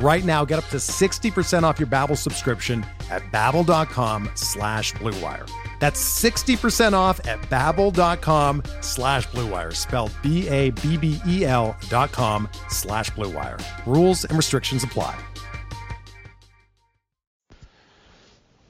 Right now, get up to 60% off your Babbel subscription at babbel.com slash bluewire. That's 60% off at babbel.com slash bluewire, spelled B-A-B-B-E-L dot com slash bluewire. Rules and restrictions apply.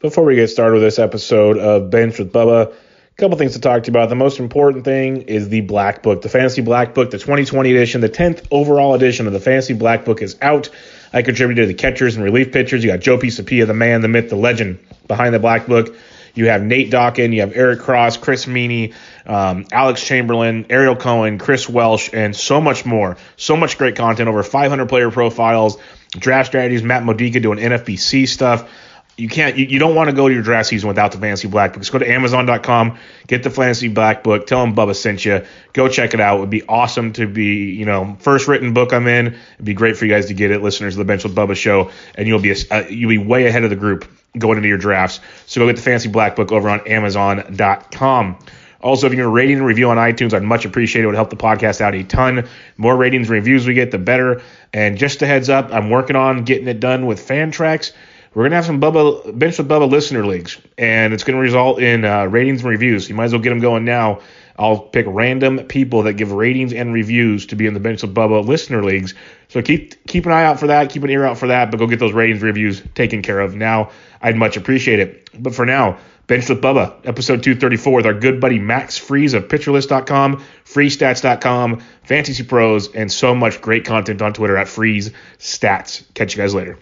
Before we get started with this episode of Bench with Bubba, a couple things to talk to you about. The most important thing is the Black Book, the Fantasy Black Book, the 2020 edition, the 10th overall edition of the Fantasy Black Book is out. I contributed to the catchers and relief pitchers. You got Joe Pisapia, the man, the myth, the legend behind the Black Book. You have Nate Dawkins, you have Eric Cross, Chris Meaney, um, Alex Chamberlain, Ariel Cohen, Chris Welsh, and so much more. So much great content, over 500 player profiles, draft strategies, Matt Modica doing NFBC stuff you can't you, you don't want to go to your draft season without the fantasy black book. Just go to Amazon.com, get the fantasy black book, tell them Bubba sent you, go check it out. It would be awesome to be, you know, first written book I'm in. It'd be great for you guys to get it, listeners of the Bench with Bubba show, and you'll be a, uh, you'll be way ahead of the group going into your drafts. So go get the fantasy black book over on Amazon.com. Also, if you can rating and review on iTunes, I'd much appreciate it. It would help the podcast out a ton. The more ratings and reviews we get, the better. And just a heads up, I'm working on getting it done with Fantrax we're gonna have some Bubba bench with Bubba listener leagues, and it's gonna result in uh, ratings and reviews. You might as well get them going now. I'll pick random people that give ratings and reviews to be in the bench with Bubba listener leagues. So keep keep an eye out for that, keep an ear out for that, but go get those ratings reviews taken care of now. I'd much appreciate it. But for now, Bench with Bubba, episode 234 with our good buddy Max Freeze of PitcherList.com, FreezeStats.com, Fantasy Pros, and so much great content on Twitter at Freeze Stats. Catch you guys later.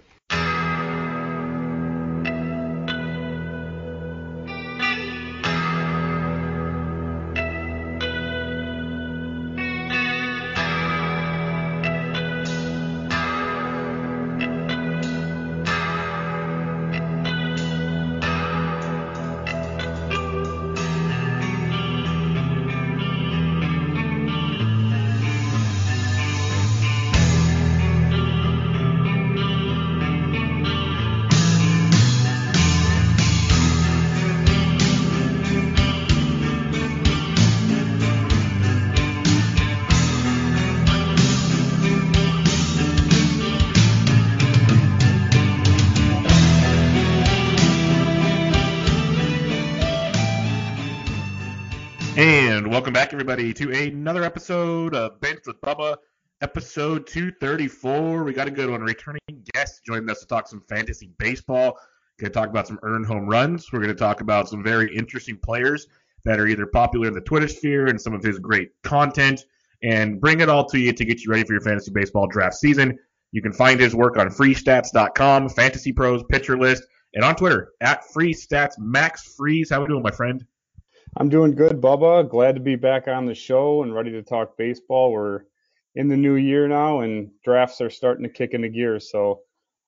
To another episode of Bench with Bubba, episode 234. We got a good one. Returning guest joining us to talk some fantasy baseball. Going to talk about some earned home runs. We're going to talk about some very interesting players that are either popular in the Twitter sphere and some of his great content, and bring it all to you to get you ready for your fantasy baseball draft season. You can find his work on freezestats.com, Fantasy Pros, Pitcher List, and on Twitter at FreezeStats. Max Freeze, how we doing, my friend? I'm doing good, Bubba. Glad to be back on the show and ready to talk baseball. We're in the new year now, and drafts are starting to kick into gear. So,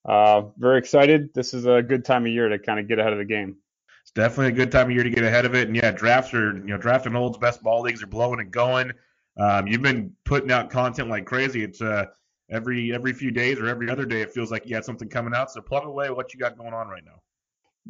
uh, very excited. This is a good time of year to kind of get ahead of the game. It's definitely a good time of year to get ahead of it. And yeah, drafts are, you know, drafting olds, best ball leagues are blowing and going. Um, you've been putting out content like crazy. It's uh, every every few days or every other day. It feels like you had something coming out. So plug away what you got going on right now.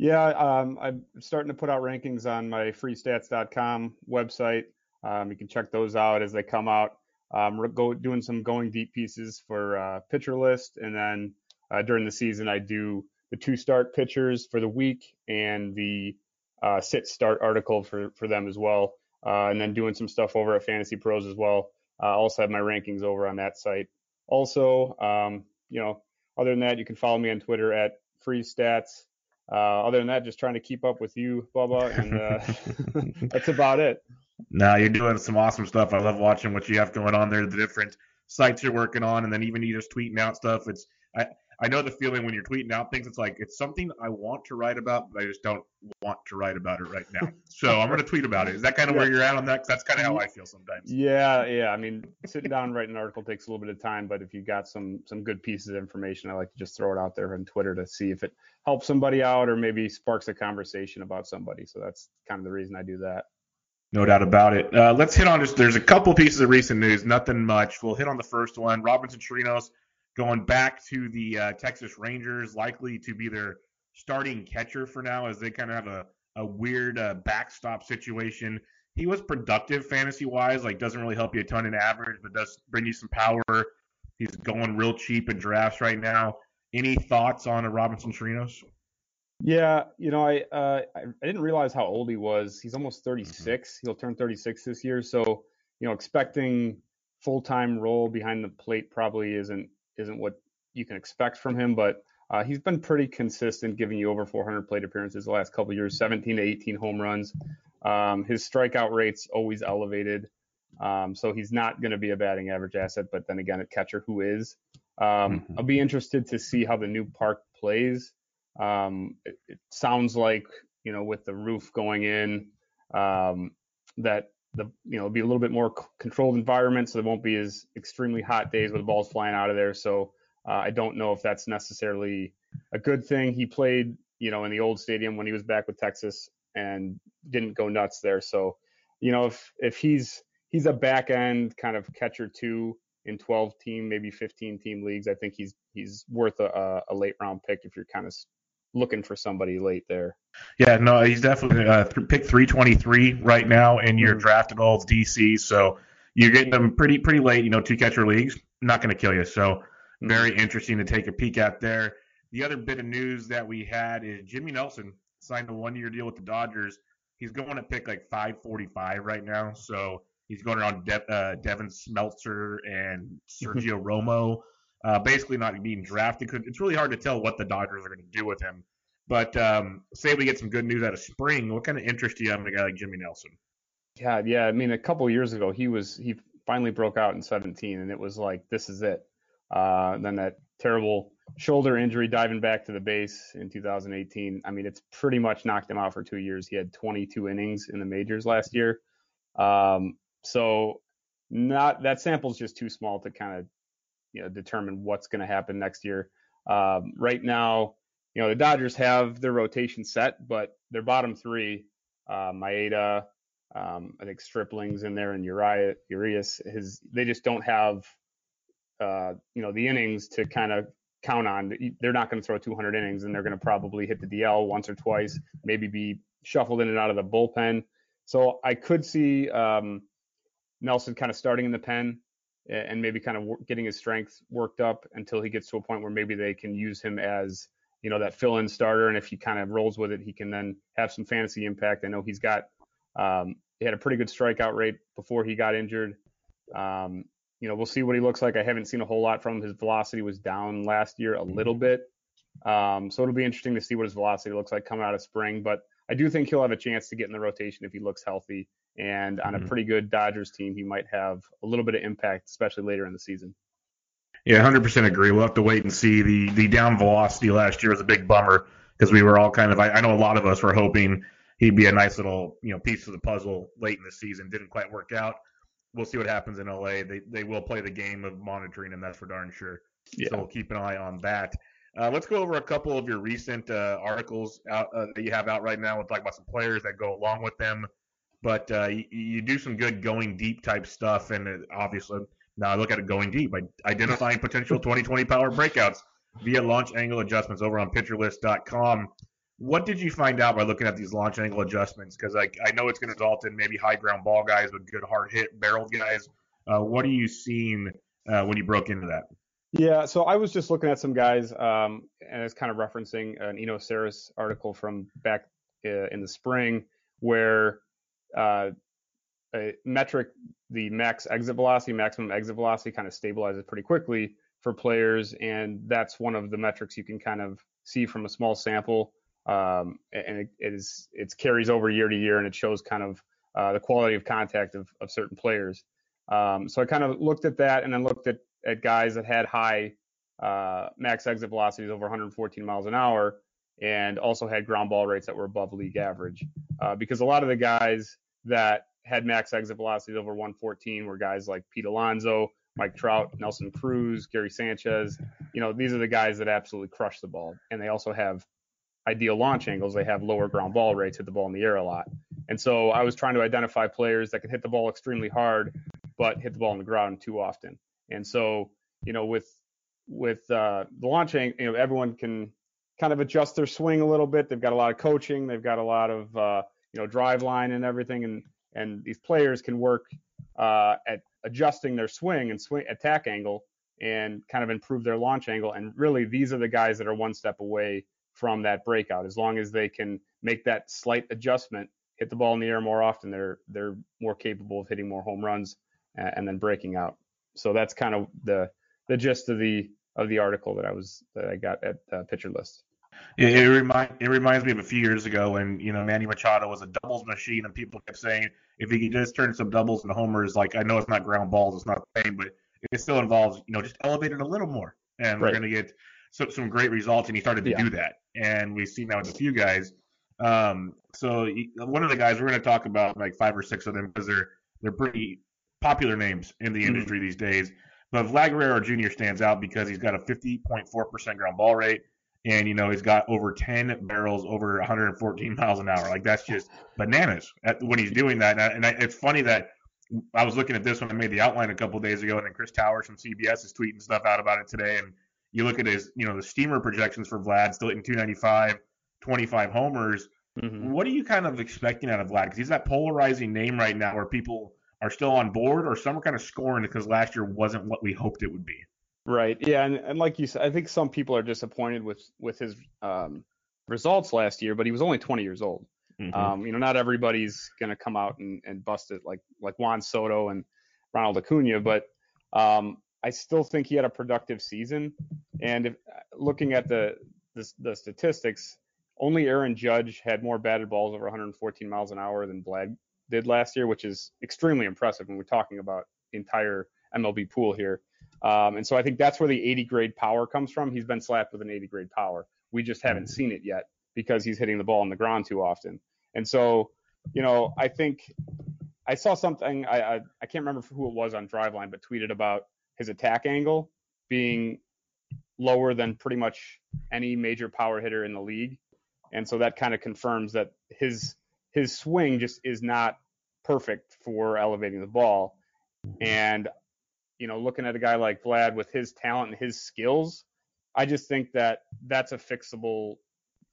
Yeah, um, I'm starting to put out rankings on my freezestats.com website. Um, you can check those out as they come out. Um, we're go, doing some going deep pieces for uh, pitcher list, and then uh, during the season, I do the two start pitchers for the week and the uh, sit start article for for them as well, uh, and then doing some stuff over at Fantasy Pros as well. I also have my rankings over on that site. Also, um, you know, other than that, you can follow me on Twitter at freestats uh, other than that, just trying to keep up with you, Bubba, and uh, that's about it. No, you're doing some awesome stuff. I love watching what you have going on there, the different sites you're working on, and then even you just tweeting out stuff. It's I, I know the feeling when you're tweeting out things. It's like it's something I want to write about, but I just don't want to write about it right now. So I'm going to tweet about it. Is that kind of yeah. where you're at on that? That's kind of how I feel sometimes. Yeah, yeah. I mean, sitting down and writing an article takes a little bit of time, but if you got some some good pieces of information, I like to just throw it out there on Twitter to see if it helps somebody out or maybe sparks a conversation about somebody. So that's kind of the reason I do that. No doubt about it. Uh, let's hit on just. There's a couple pieces of recent news, nothing much. We'll hit on the first one. Robinson Chirinos going back to the uh, Texas Rangers, likely to be their starting catcher for now, as they kind of have a, a weird uh, backstop situation. He was productive fantasy wise, like doesn't really help you a ton in average, but does bring you some power. He's going real cheap in drafts right now. Any thoughts on a Robinson Chirinos? Yeah, you know, I, uh, I didn't realize how old he was. He's almost 36. Mm-hmm. He'll turn 36 this year. So, you know, expecting full time role behind the plate probably isn't isn't what you can expect from him, but uh, he's been pretty consistent, giving you over 400 plate appearances the last couple years, 17 to 18 home runs. Um, his strikeout rate's always elevated, um, so he's not going to be a batting average asset. But then again, a catcher who is. Um, mm-hmm. I'll be interested to see how the new park plays. Um, it, it, sounds like you know with the roof going in um, that the you know it'll be a little bit more controlled environment, so there won't be as extremely hot days with the balls flying out of there. So uh, I don't know if that's necessarily a good thing. He played you know in the old stadium when he was back with Texas and didn't go nuts there. So you know if if he's he's a back end kind of catcher too in 12 team, maybe 15 team leagues. I think he's he's worth a, a late round pick if you're kind of looking for somebody late there. Yeah, no, he's definitely uh, th- pick 323 right now in your mm-hmm. drafted all DC. So you're getting them pretty pretty late. You know, two catcher leagues, not going to kill you. So mm-hmm. very interesting to take a peek at there. The other bit of news that we had is Jimmy Nelson signed a one year deal with the Dodgers. He's going to pick like 545 right now. So he's going around De- uh, Devin Smeltzer and Sergio Romo uh, basically not being drafted. It's really hard to tell what the Dodgers are going to do with him. But um, say we get some good news out of spring, what kind of interest do you have in a guy like Jimmy Nelson? Yeah, yeah. I mean, a couple years ago, he was he finally broke out in 17, and it was like this is it. Uh, then that terrible shoulder injury diving back to the base in 2018. I mean, it's pretty much knocked him out for two years. He had 22 innings in the majors last year. Um, so not that sample's just too small to kind of you know determine what's going to happen next year. Um, right now, you know the Dodgers have their rotation set, but their bottom three, uh, Maeda, um, I think Stripling's in there, and Uriah, Urias, his they just don't have uh, you know the innings to kind of count on. They're not going to throw 200 innings, and they're going to probably hit the DL once or twice, maybe be shuffled in and out of the bullpen. So I could see um, Nelson kind of starting in the pen and maybe kind of getting his strength worked up until he gets to a point where maybe they can use him as you know that fill-in starter. And if he kind of rolls with it he can then have some fantasy impact. I know he's got um, he had a pretty good strikeout rate before he got injured. Um, you know we'll see what he looks like. I haven't seen a whole lot from him. His velocity was down last year a little mm-hmm. bit. Um, so it'll be interesting to see what his velocity looks like coming out of spring. But i do think he'll have a chance to get in the rotation if he looks healthy and on a mm-hmm. pretty good Dodgers team, he might have a little bit of impact, especially later in the season. Yeah, 100% agree. We'll have to wait and see. The the down velocity last year was a big bummer because we were all kind of I, I know a lot of us were hoping he'd be a nice little you know piece of the puzzle late in the season. Didn't quite work out. We'll see what happens in LA. They they will play the game of monitoring him. That's for darn sure. Yeah. So we'll keep an eye on that. Uh, let's go over a couple of your recent uh, articles out, uh, that you have out right now. We'll talk about some players that go along with them but uh, you, you, do some good going deep type stuff, and obviously now I look at it going deep, by identifying potential 2020 power breakouts via launch angle adjustments over on PitcherList.com. What did you find out by looking at these launch angle adjustments? Because I, I know it's going to result in maybe high ground ball guys with good hard hit barreled guys. Uh, what are you seeing uh, when you broke into that? Yeah, so I was just looking at some guys, um, and it's kind of referencing an Eno Sarris article from back uh, in the spring, where uh, a metric, the max exit velocity, maximum exit velocity kind of stabilizes pretty quickly for players. And that's one of the metrics you can kind of see from a small sample. Um, and it, it is, it carries over year to year and it shows kind of uh, the quality of contact of, of certain players. Um, so I kind of looked at that and then looked at, at guys that had high uh, max exit velocities over 114 miles an hour and also had ground ball rates that were above league average. Uh, because a lot of the guys that had max exit velocities over 114 were guys like Pete Alonso, Mike Trout, Nelson Cruz, Gary Sanchez. You know, these are the guys that absolutely crush the ball. And they also have ideal launch angles. They have lower ground ball rates, hit the ball in the air a lot. And so I was trying to identify players that could hit the ball extremely hard, but hit the ball on the ground too often. And so, you know, with with uh, the launching, you know, everyone can kind of adjust their swing a little bit. They've got a lot of coaching. They've got a lot of uh, you know Driveline and everything, and and these players can work uh, at adjusting their swing and swing attack angle and kind of improve their launch angle. And really, these are the guys that are one step away from that breakout. As long as they can make that slight adjustment, hit the ball in the air more often, they're they're more capable of hitting more home runs and, and then breaking out. So that's kind of the the gist of the of the article that I was that I got at uh, Pitcher List. It, it remind it reminds me of a few years ago when you know Manny Machado was a doubles machine, and people kept saying if he could just turn some doubles into homers, like I know it's not ground balls, it's not the same, but it still involves you know just elevate it a little more, and right. we're gonna get some, some great results. And he started to yeah. do that, and we've seen that with a few guys. Um, so one of the guys we're gonna talk about like five or six of them because they're they're pretty popular names in the mm-hmm. industry mm-hmm. these days. But Vlad Guerrero Jr. stands out because he's got a 50.4% ground ball rate, and you know he's got over 10 barrels over 114 miles an hour. Like that's just bananas at, when he's doing that. And, I, and I, it's funny that I was looking at this when I made the outline a couple days ago, and then Chris Towers from CBS is tweeting stuff out about it today. And you look at his, you know, the steamer projections for Vlad still hitting 295, 25 homers. Mm-hmm. What are you kind of expecting out of Vlad? Because he's that polarizing name right now where people are still on board, or some are kind of scoring because last year wasn't what we hoped it would be. Right. Yeah, and, and like you said, I think some people are disappointed with with his um, results last year, but he was only 20 years old. Mm-hmm. Um, you know, not everybody's going to come out and, and bust it like like Juan Soto and Ronald Acuna, but um, I still think he had a productive season. And if, looking at the, the the statistics, only Aaron Judge had more batted balls over 114 miles an hour than Vlad did last year, which is extremely impressive when we're talking about the entire MLB pool here. Um, and so I think that's where the 80 grade power comes from. He's been slapped with an 80 grade power. We just haven't mm-hmm. seen it yet because he's hitting the ball on the ground too often. And so, you know, I think I saw something. I I, I can't remember who it was on Driveline, but tweeted about his attack angle being lower than pretty much any major power hitter in the league. And so that kind of confirms that his his swing just is not perfect for elevating the ball. And you know, looking at a guy like Vlad with his talent and his skills, I just think that that's a fixable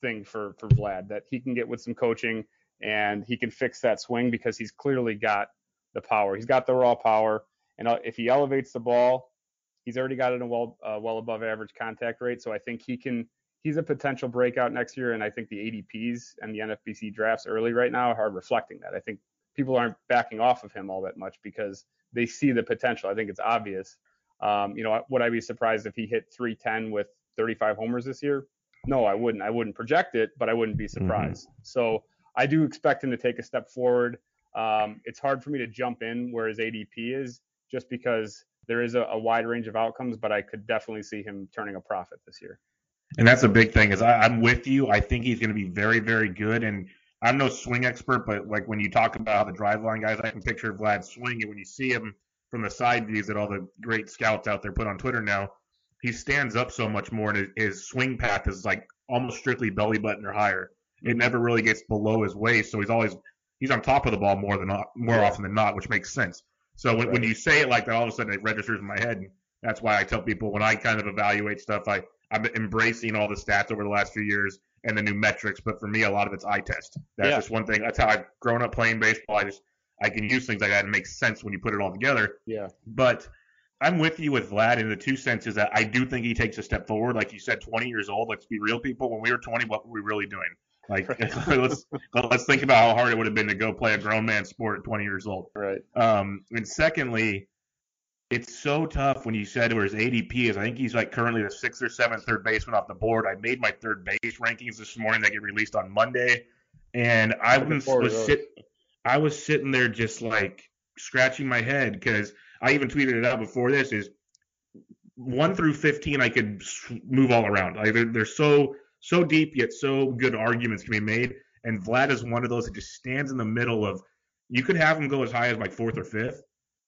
thing for for Vlad that he can get with some coaching and he can fix that swing because he's clearly got the power. He's got the raw power, and uh, if he elevates the ball, he's already got it a well uh, well above average contact rate. So I think he can he's a potential breakout next year, and I think the ADPs and the NFBC drafts early right now are reflecting that. I think people aren't backing off of him all that much because they see the potential. I think it's obvious. Um, you know, would I be surprised if he hit 310 with 35 homers this year? No, I wouldn't. I wouldn't project it, but I wouldn't be mm-hmm. surprised. Mm-hmm. So I do expect him to take a step forward. Um, it's hard for me to jump in where his ADP is just because there is a, a wide range of outcomes, but I could definitely see him turning a profit this year. And that's a big thing. Is I, I'm with you. I think he's going to be very, very good. And I'm no swing expert, but like when you talk about how the driveline guys, I can picture Vlad swinging. When you see him from the side views that all the great scouts out there put on Twitter now, he stands up so much more, and his, his swing path is like almost strictly belly button or higher. It never really gets below his waist, so he's always he's on top of the ball more than more often than not, which makes sense. So when, right. when you say it like that, all of a sudden it registers in my head, and that's why I tell people when I kind of evaluate stuff, I I'm embracing all the stats over the last few years and the new metrics. But for me, a lot of it's eye test. That's yeah. just one thing. That's how I've grown up playing baseball. I just I can use things like that and make sense when you put it all together. Yeah. But I'm with you with Vlad in the two senses that I do think he takes a step forward. Like you said, 20 years old. Let's be real, people. When we were 20, what were we really doing? Like let's let's think about how hard it would have been to go play a grown man sport at 20 years old. Right. Um, and secondly, it's so tough when you said where his ADP is. I think he's like currently the sixth or seventh third baseman off the board. I made my third base rankings this morning that get released on Monday, and I was, was sit, I was sitting there just like scratching my head because I even tweeted it out before this is one through 15 I could move all around. Like they're, they're so so deep yet so good arguments can be made. And Vlad is one of those that just stands in the middle of. You could have him go as high as like fourth or fifth,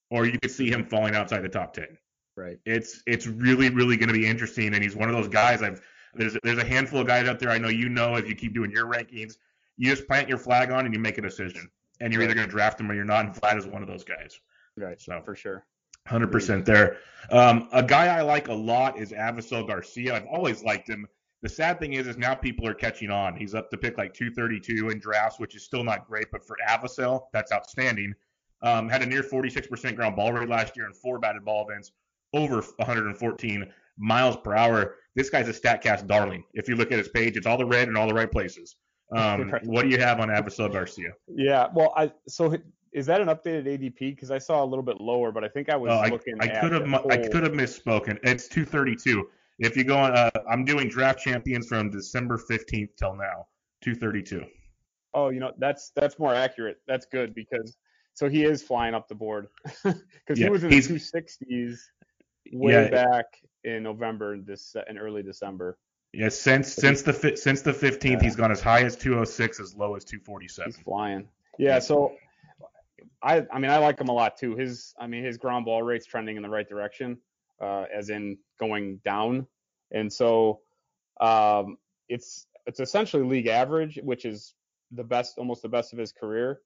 or you could see him falling outside the top ten. Right. It's it's really really going to be interesting, and he's one of those guys. I've there's there's a handful of guys out there I know you know if you keep doing your rankings, you just plant your flag on and you make a decision, and you're right. either going to draft him or you're not. And Vlad is one of those guys. Right. So for sure. Hundred percent there. Um, a guy I like a lot is Avisail Garcia. I've always liked him. The sad thing is, is now people are catching on. He's up to pick like 232 in drafts, which is still not great, but for Avisail, that's outstanding. Um, had a near 46% ground ball rate last year in four batted ball events, over 114 miles per hour. This guy's a Statcast darling. If you look at his page, it's all the red and all the right places. Um, what do you have on Avisail Garcia? Yeah, well, I so is that an updated ADP? Because I saw a little bit lower, but I think I was oh, looking. I, I could have I could have misspoken. It's 232. If you go on, uh, I'm doing draft champions from December 15th till now, 232. Oh, you know that's that's more accurate. That's good because so he is flying up the board because yeah, he was in the 260s way yeah, back in November this in early December. Yeah, since since the since the 15th, yeah. he's gone as high as 206, as low as 247. He's flying. Yeah, so I I mean I like him a lot too. His I mean his ground ball rate's trending in the right direction uh, as in going down. And so um, it's it's essentially league average, which is the best, almost the best of his career.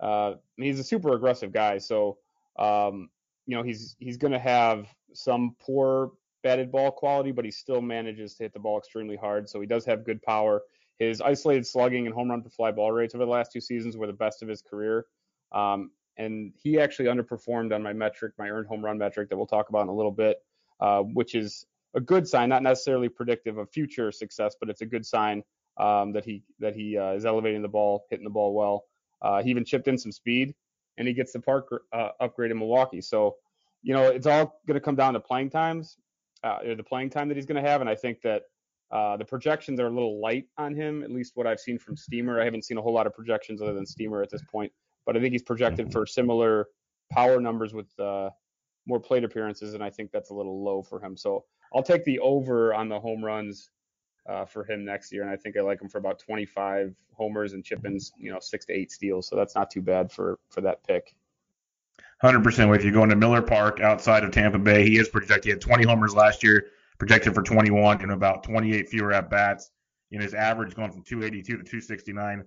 Uh, he's a super aggressive guy, so um, you know he's he's going to have some poor batted ball quality, but he still manages to hit the ball extremely hard. So he does have good power. His isolated slugging and home run per fly ball rates over the last two seasons were the best of his career. Um, and he actually underperformed on my metric, my earned home run metric that we'll talk about in a little bit, uh, which is a good sign, not necessarily predictive of future success, but it's a good sign um, that he that he uh, is elevating the ball, hitting the ball well. Uh, he even chipped in some speed, and he gets the park uh, upgrade in Milwaukee. So, you know, it's all going to come down to playing times, uh, or the playing time that he's going to have, and I think that. Uh, the projections are a little light on him, at least what I've seen from Steamer. I haven't seen a whole lot of projections other than Steamer at this point but I think he's projected mm-hmm. for similar power numbers with uh, more plate appearances, and I think that's a little low for him. So I'll take the over on the home runs uh, for him next year, and I think I like him for about 25 homers and chip-ins, you know, six to eight steals. So that's not too bad for for that pick. 100% with you. Going to Miller Park outside of Tampa Bay, he is projected. He had 20 homers last year, projected for 21 and about 28 fewer at bats. In his average going from 282 to 269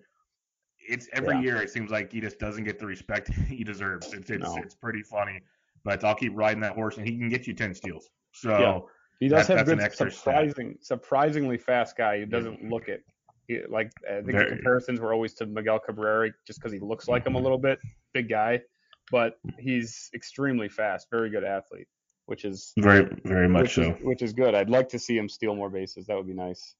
it's every yeah. year it seems like he just doesn't get the respect he deserves. It's it's, no. it's pretty funny, but I'll keep riding that horse, and he can get you ten steals. So yeah. He does that, have good, surprising, stat. surprisingly fast guy who doesn't yeah. look it. He, like I think the comparisons were always to Miguel Cabrera just because he looks like him a little bit, big guy, but he's extremely fast, very good athlete, which is very very much which so. Is, which is good. I'd like to see him steal more bases. That would be nice.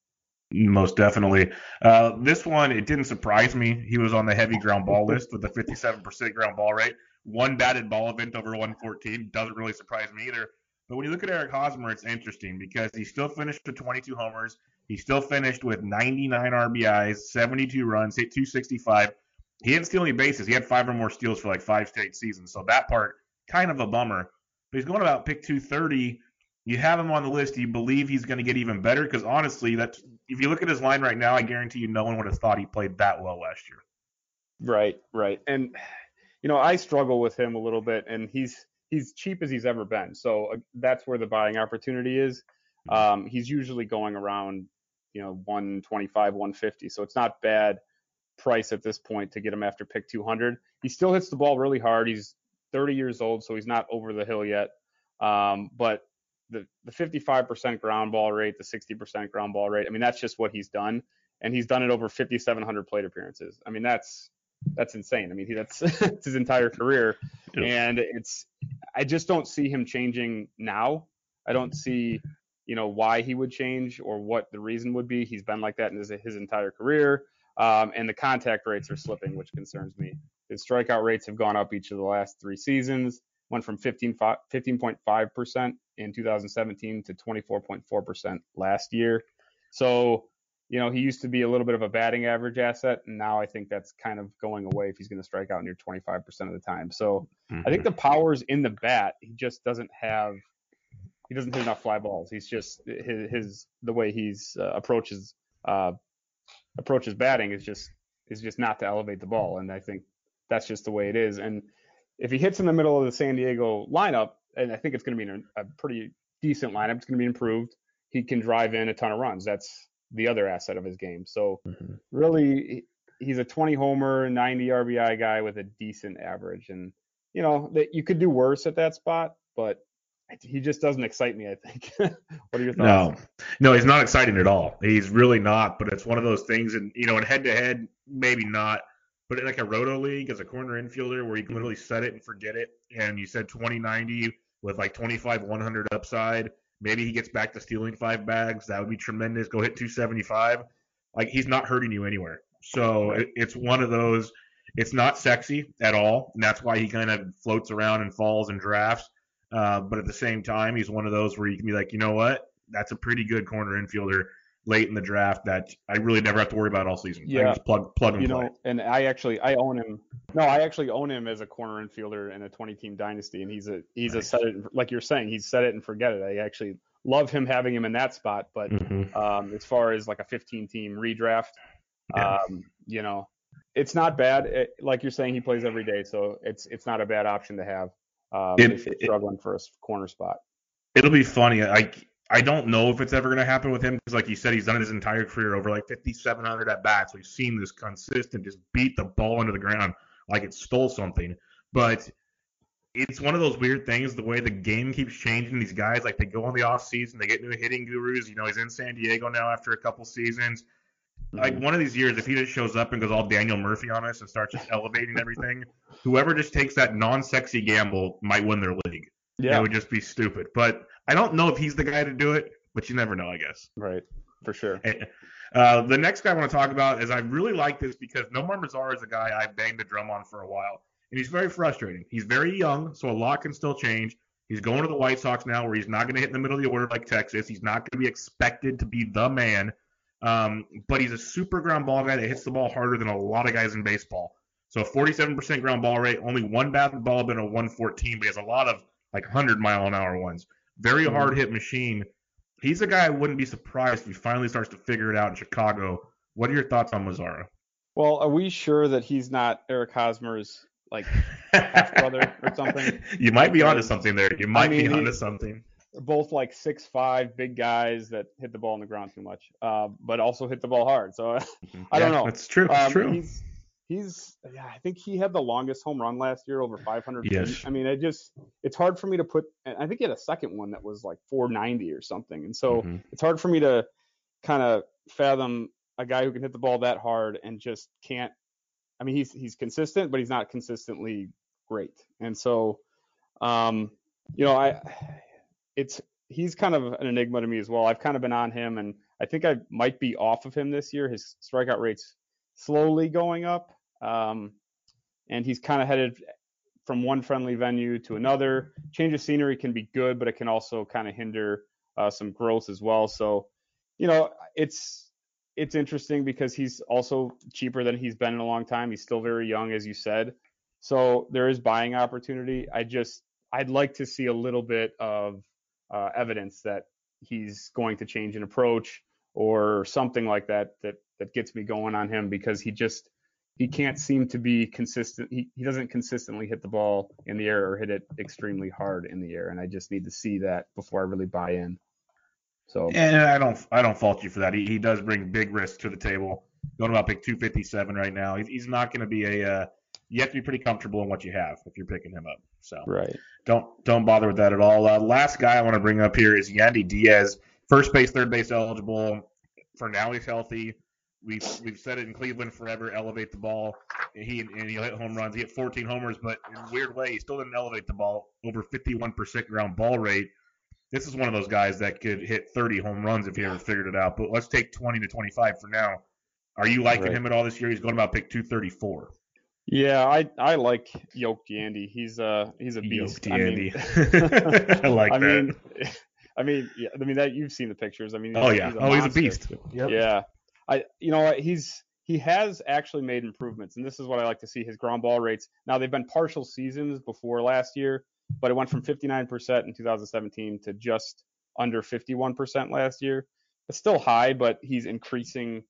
Most definitely. Uh, this one, it didn't surprise me. He was on the heavy ground ball list with a 57% ground ball rate. One batted ball event over 114 doesn't really surprise me either. But when you look at Eric Hosmer, it's interesting because he still finished with 22 homers. He still finished with 99 RBIs, 72 runs, hit 265. He didn't steal any bases. He had five or more steals for like five straight seasons. So that part, kind of a bummer. But he's going about pick 230 you have him on the list. You believe he's going to get even better? Because honestly, that if you look at his line right now, I guarantee you, no one would have thought he played that well last year. Right, right, and you know I struggle with him a little bit, and he's he's cheap as he's ever been. So uh, that's where the buying opportunity is. Um, he's usually going around, you know, 125, 150. So it's not bad price at this point to get him after pick 200. He still hits the ball really hard. He's 30 years old, so he's not over the hill yet. Um, but the the 55% ground ball rate, the 60% ground ball rate. I mean, that's just what he's done, and he's done it over 5,700 plate appearances. I mean, that's that's insane. I mean, he, that's, that's his entire career, and it's I just don't see him changing now. I don't see you know why he would change or what the reason would be. He's been like that in his, his entire career, um, and the contact rates are slipping, which concerns me. His strikeout rates have gone up each of the last three seasons went from 15, 15.5% in 2017 to 24.4% last year. So, you know, he used to be a little bit of a batting average asset, and now I think that's kind of going away if he's going to strike out near 25% of the time. So mm-hmm. I think the power's in the bat. He just doesn't have he doesn't hit enough fly balls. He's just his, his the way he's uh, approaches uh, approaches batting is just is just not to elevate the ball, and I think that's just the way it is. And if he hits in the middle of the San Diego lineup, and I think it's going to be a, a pretty decent lineup, it's going to be improved. He can drive in a ton of runs. That's the other asset of his game. So mm-hmm. really, he's a 20 homer, 90 RBI guy with a decent average, and you know that you could do worse at that spot, but he just doesn't excite me. I think. what are your thoughts? No, no, he's not exciting at all. He's really not. But it's one of those things, and you know, in head to head, maybe not. But in like a roto league as a corner infielder, where you can literally set it and forget it, and you said 2090 with like 25 100 upside, maybe he gets back to stealing five bags. That would be tremendous. Go hit 275. Like he's not hurting you anywhere. So it, it's one of those. It's not sexy at all, and that's why he kind of floats around and falls and drafts uh, but at the same time, he's one of those where you can be like, you know what? That's a pretty good corner infielder late in the draft that I really never have to worry about all season. Yeah, just plug plug and you play. know, and I actually I own him. No, I actually own him as a corner infielder in a 20 team dynasty, and he's a he's nice. a set it like you're saying he's set it and forget it. I actually love him having him in that spot, but mm-hmm. um, as far as like a 15 team redraft, yeah. um, you know, it's not bad. It, like you're saying, he plays every day, so it's it's not a bad option to have um, it, if you're struggling it, for a corner spot. It'll be funny. I I don't know if it's ever going to happen with him because, like you said, he's done it his entire career over like 5,700 at bats. We've seen this consistent, just beat the ball into the ground like it stole something. But it's one of those weird things. The way the game keeps changing, these guys like they go on the off season, they get new hitting gurus. You know, he's in San Diego now after a couple seasons. Like mm. one of these years, if he just shows up and goes all Daniel Murphy on us and starts just elevating everything, whoever just takes that non-sexy gamble might win their league. Yeah, it would just be stupid. But I don't know if he's the guy to do it. But you never know, I guess. Right, for sure. Uh, the next guy I want to talk about is I really like this because Nomar Mazara is a guy I banged the drum on for a while, and he's very frustrating. He's very young, so a lot can still change. He's going to the White Sox now, where he's not going to hit in the middle of the order like Texas. He's not going to be expected to be the man. Um, but he's a super ground ball guy that hits the ball harder than a lot of guys in baseball. So 47% ground ball rate, only one batted ball been a 114, but he has a lot of like 100 mile an hour ones. Very mm-hmm. hard hit machine. He's a guy I wouldn't be surprised if he finally starts to figure it out in Chicago. What are your thoughts on Mazara? Well, are we sure that he's not Eric Hosmer's like half brother or something? You might be onto something there. You might I mean, be onto something. Both like six five big guys that hit the ball on the ground too much, uh, but also hit the ball hard. So I don't know. That's true. That's um, true. He's he's yeah, I think he had the longest home run last year, over 500 yes. I mean, I just it's hard for me to put. I think he had a second one that was like 490 or something, and so mm-hmm. it's hard for me to kind of fathom a guy who can hit the ball that hard and just can't. I mean, he's he's consistent, but he's not consistently great, and so um, you know, I it's he's kind of an enigma to me as well. I've kind of been on him, and I think I might be off of him this year. His strikeout rate's slowly going up, um, and he's kind of headed from one friendly venue to another. Change of scenery can be good, but it can also kind of hinder uh, some growth as well. So, you know, it's it's interesting because he's also cheaper than he's been in a long time. He's still very young, as you said. So there is buying opportunity. I just I'd like to see a little bit of uh, evidence that he's going to change an approach or something like that that that gets me going on him because he just he can't seem to be consistent. He, he doesn't consistently hit the ball in the air or hit it extremely hard in the air, and I just need to see that before I really buy in. So and I don't I don't fault you for that. He, he does bring big risks to the table. Going about pick 257 right now. He's, he's not going to be a. Uh, you have to be pretty comfortable in what you have if you're picking him up. So right don't don't bother with that at all. Uh, last guy I want to bring up here is Yandy Diaz, first base, third base eligible. For now, he's healthy. We've we've said it in Cleveland forever. Elevate the ball. He and he'll hit home runs. He hit 14 homers, but in a weird way, he still didn't elevate the ball. Over 51% ground ball rate. This is one of those guys that could hit 30 home runs if he ever figured it out. But let's take 20 to 25 for now. Are you liking right. him at all this year? He's going about pick 234. Yeah, I I like Yoke Yandy. He's a he's a beast. Yoke Yandy. I, mean, I like I that. Mean, I mean, yeah, I mean that you've seen the pictures. I mean, oh yeah, he's oh he's a beast. Yep. Yeah, I, you know, he's he has actually made improvements, and this is what I like to see his ground ball rates. Now they've been partial seasons before last year, but it went from 59% in 2017 to just under 51% last year. It's still high, but he's increasing.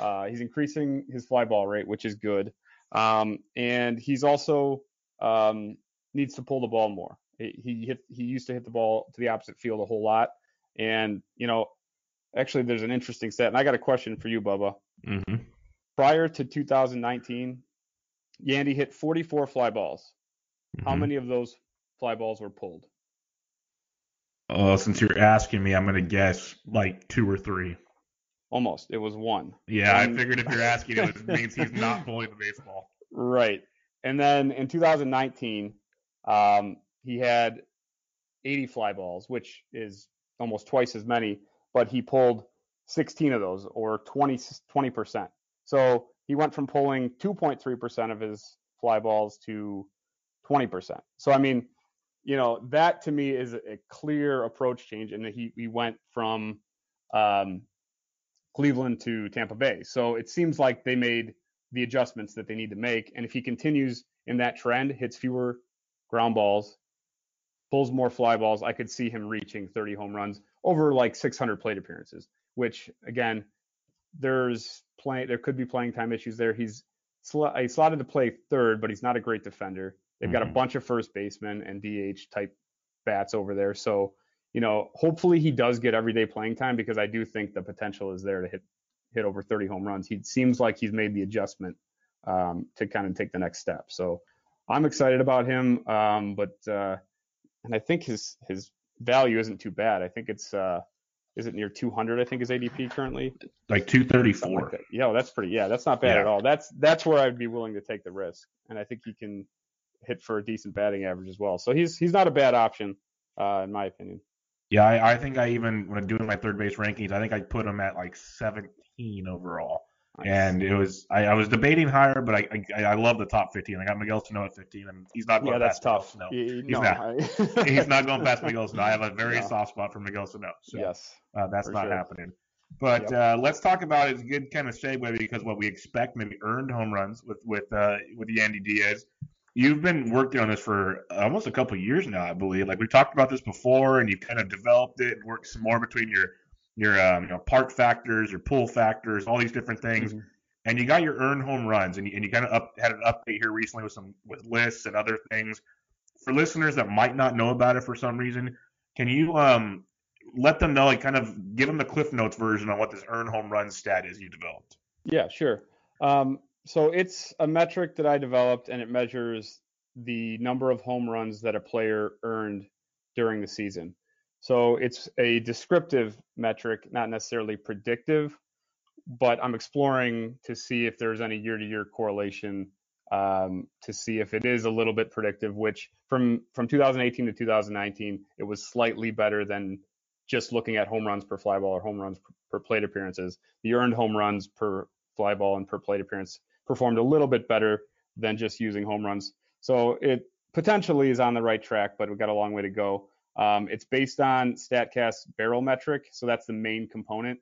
Uh, he's increasing his fly ball rate, which is good. Um, and he's also um, needs to pull the ball more. He, hit. He used to hit the ball to the opposite field a whole lot, and you know, actually, there's an interesting stat, and I got a question for you, Bubba. Mm-hmm. Prior to 2019, Yandy hit 44 fly balls. Mm-hmm. How many of those fly balls were pulled? Uh, since you're asking me, I'm gonna guess like two or three. Almost. It was one. Yeah, One- I figured if you're asking, it means he's not pulling the baseball. Right. And then in 2019, um, he had 80 fly balls, which is almost twice as many, but he pulled 16 of those or 20 percent. So he went from pulling 2.3 percent of his fly balls to 20 percent. So I mean, you know, that to me is a clear approach change, and he he went from um, Cleveland to Tampa Bay. So it seems like they made the adjustments that they need to make. And if he continues in that trend, hits fewer ground balls, pulls more fly balls, I could see him reaching 30 home runs over like 600 plate appearances. Which again, there's play there could be playing time issues there. He's sl- he's slotted to play third, but he's not a great defender. They've got a Mhm. bunch of first basemen and DH type bats over there. So you know, hopefully he does get everyday playing time because I do think the potential is there to hit hit over 30 home runs. He seems like he's made the adjustment um, to kind of take the next step. So I'm excited about him. Um, but uh, and I think his his value isn't too bad. I think it's uh, is it near 200? I think is ADP currently. Like 234. like that. Yeah, well, that's pretty. Yeah, that's not bad Yeah. at all. That's that's where I'd be willing to take the risk, and I think he can hit for a decent batting average as well. So he's he's not a bad option uh, in my opinion. Yeah, I, I think I even when I doing my third base rankings, I think I put him at like 17 overall. And it was I, I was debating higher, but I, I I love the top 15. I got Miguel Sano at 15, and he's not going yeah, that's tough. Sano. Y- no, not. I- He's not going past Miguel Sano. I have a very No. soft spot for Miguel Sano. So yes. uh, that's not sure. happening. But uh, let's talk about it's a good kind of segue because what we expect maybe earned home runs with with uh, with Yandy Diaz. You've been working on this for almost a couple of years now, I believe. Like we talked about this before, and you kind of developed it and worked some more between your your um, you know park factors, your pull factors, all these different things. Mhm. And you got your earned home runs, and you, and you kind of up, had an update here recently with some with lists and other things. For listeners that might not know about it for some reason, can you um let them know, like kind of give them the Cliff Notes version on what this earned home run stat is you developed? Yeah, sure. Um, so it's a metric that I developed, and it measures the number of home runs that a player earned during the season. So it's a descriptive metric, not necessarily predictive, but I'm exploring to see if there's any year-to-year correlation um, to see if it is a little bit predictive. Which from from 2018 to 2019, it was slightly better than just looking at home runs per fly ball or home runs per, per plate appearances. The earned home runs per fly ball and per plate appearance performed a little bit better than just using home runs. So it potentially is on the right track, but we've got a long way to go. Um, it's based on StatCast barrel metric, so that's the main component.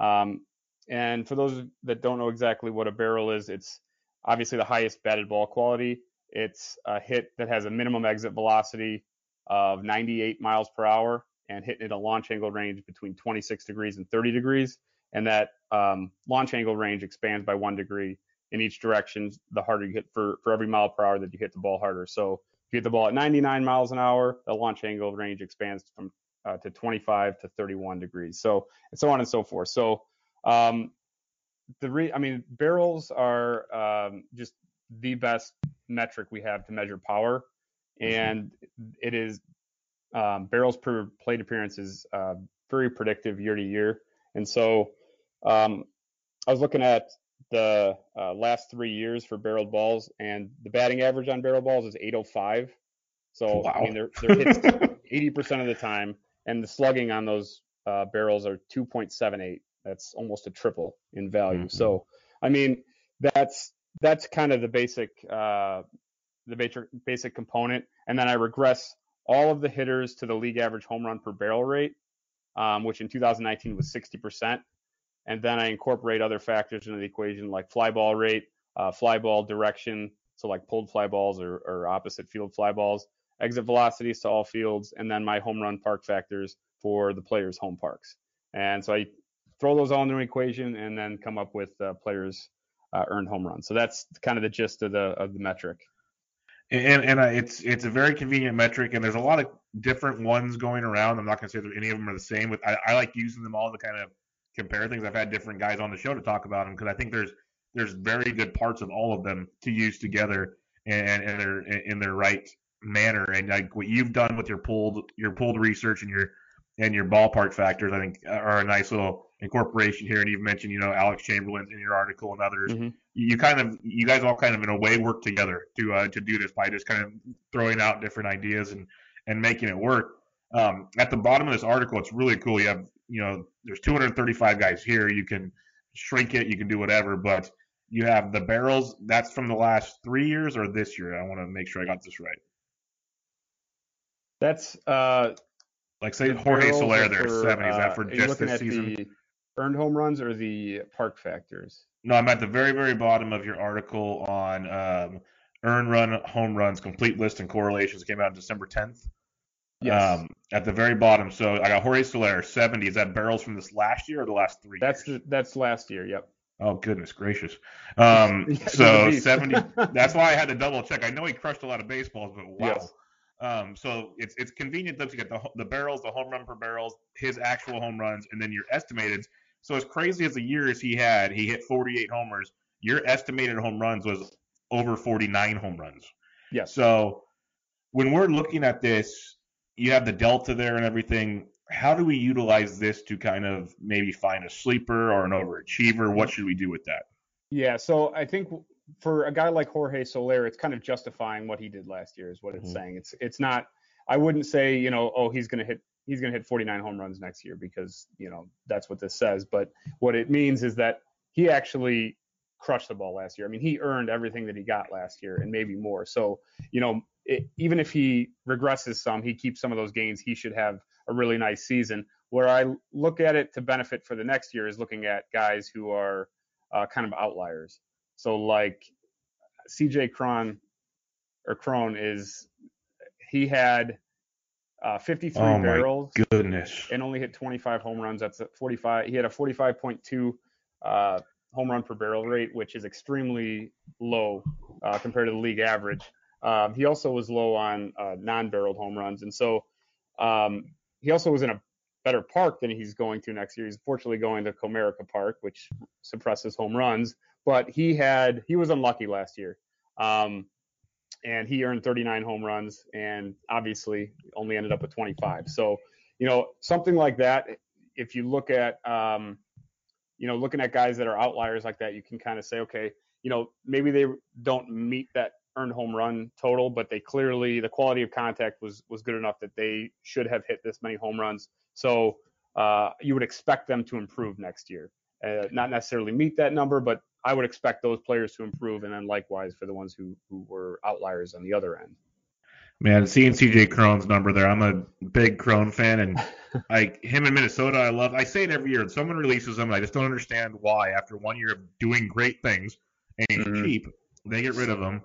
Um, and for those that don't know exactly what a barrel is, it's obviously the highest batted ball quality. It's a hit that has a minimum exit velocity of 98 miles per hour and hitting at a launch angle range between 26 degrees and 30 degrees. And that um, launch angle range expands by one degree in each direction. The harder you hit for, for every mile per hour that you hit the ball harder. So you hit the ball at 99 miles an hour, the launch angle range expands from uh, to 25 to 31 degrees. So and so on and so forth. So um, the re- I mean barrels are um, just the best metric we have to measure power, and it is um, barrels per plate appearance is uh, very predictive year to year. And so um, I was looking at the uh, last three years for barreled balls, and the batting average on barrel balls is 805. So I mean they're they're hits 80% of the time, and the slugging on those uh, barrels are 2.78. That's almost a triple in value. Mhm. So I mean that's that's kind of the basic uh, the basic basic component, and then I regress all of the hitters to the league average home run per barrel rate, um, which in 2019 was 60%. And then I incorporate other factors into the equation like fly ball rate, uh, fly ball direction, so like pulled fly balls or, or opposite field fly balls, exit velocities to all fields, and then my home run park factors for the players' home parks. And so I throw those all into an equation and then come up with uh, players' uh, earned home runs. So that's kind of the gist of the of the metric. And and uh, it's it's a very convenient metric, and there's a lot of different ones going around. I'm not going to say that any of them are the same, but I, I like using them all to kind of compare things. I've had different guys on the show to talk about them because I think there's there's very good parts of all of them to use together and, and they're in their right manner. And like what you've done with your pulled your pulled research and your and your ballpark factors, I think are a nice little incorporation here. And you've mentioned, you know, Alex Chamberlain in your article and others. Mm-hmm. You kind of, you guys all kind of in a way work together to uh, to do this by just kind of throwing out different ideas and and making it work. Um, at the bottom of this article, it's really cool. You have, you know, there's 235 guys here. You can shrink it, you can do whatever, but you have the barrels. That's from the last three years or this year. I want to make sure I got this right. That's uh, like say Jorge Soler there, for, 70. Is that for uh, just this season? The earned home runs or the park factors? No, I'm at the very, very bottom of your article on um, earned run, home runs, complete list and correlations. It came out on December 10th. Yes. Um, at the very bottom. So I got Jorge Soler, 70. Is that barrels from this last year or the last three? That's years? The, that's last year. Yep. Oh goodness gracious. Um, so 70. that's why I had to double check. I know he crushed a lot of baseballs, but wow. Yes. Um, so it's it's convenient that you get the the barrels, the home run per barrels, his actual home runs, and then your estimated. So as crazy as the years he had, he hit 48 homers. Your estimated home runs was over 49 home runs. Yes. So when we're looking at this, you have the delta there and everything. How do we utilize this to kind of maybe find a sleeper or an overachiever? What should we do with that? Yeah, so I think for a guy like Jorge Soler, it's kind of justifying what he did last year, is what it's mm-hmm. saying. It's it's not. I wouldn't say you know, oh, he's going to hit he's going to hit 49 home runs next year because you know that's what this says. But what it means is that he actually crushed the ball last year. I mean, he earned everything that he got last year and maybe more. So you know, it, even if he regresses some, he keeps some of those gains. He should have a really nice season. Where I look at it to benefit for the next year is looking at guys who are uh, kind of outliers. So like CJ Cron or Cron is he had uh, 53 oh barrels. Goodness. And only hit 25 home runs. That's a 45. He had a 45.2 uh, home run per barrel rate, which is extremely low uh, compared to the league average. Um, he also was low on uh, non-barreled home runs, and so um, he also was in a better park than he's going to next year. He's fortunately going to Comerica Park, which suppresses home runs but he had he was unlucky last year. Um, and he earned 39 home runs and obviously only ended up with 25. So, you know, something like that, if you look at, um, you know, looking at guys that are outliers like that, you can kind of say, okay, you know, maybe they don't meet that earned home run total, but they clearly the quality of contact was was good enough that they should have hit this many home runs. So uh, you would expect them to improve next year. Uh, not necessarily meet that number, but I would expect those players to improve, and then likewise for the ones who who were outliers on the other end. Man, seeing CJ Cron's number there, I'm a big Cron fan, and like him in Minnesota, I love. I say it every year. Someone releases him, and I just don't understand why. After one year of doing great things and mm-hmm. cheap, they get rid of him.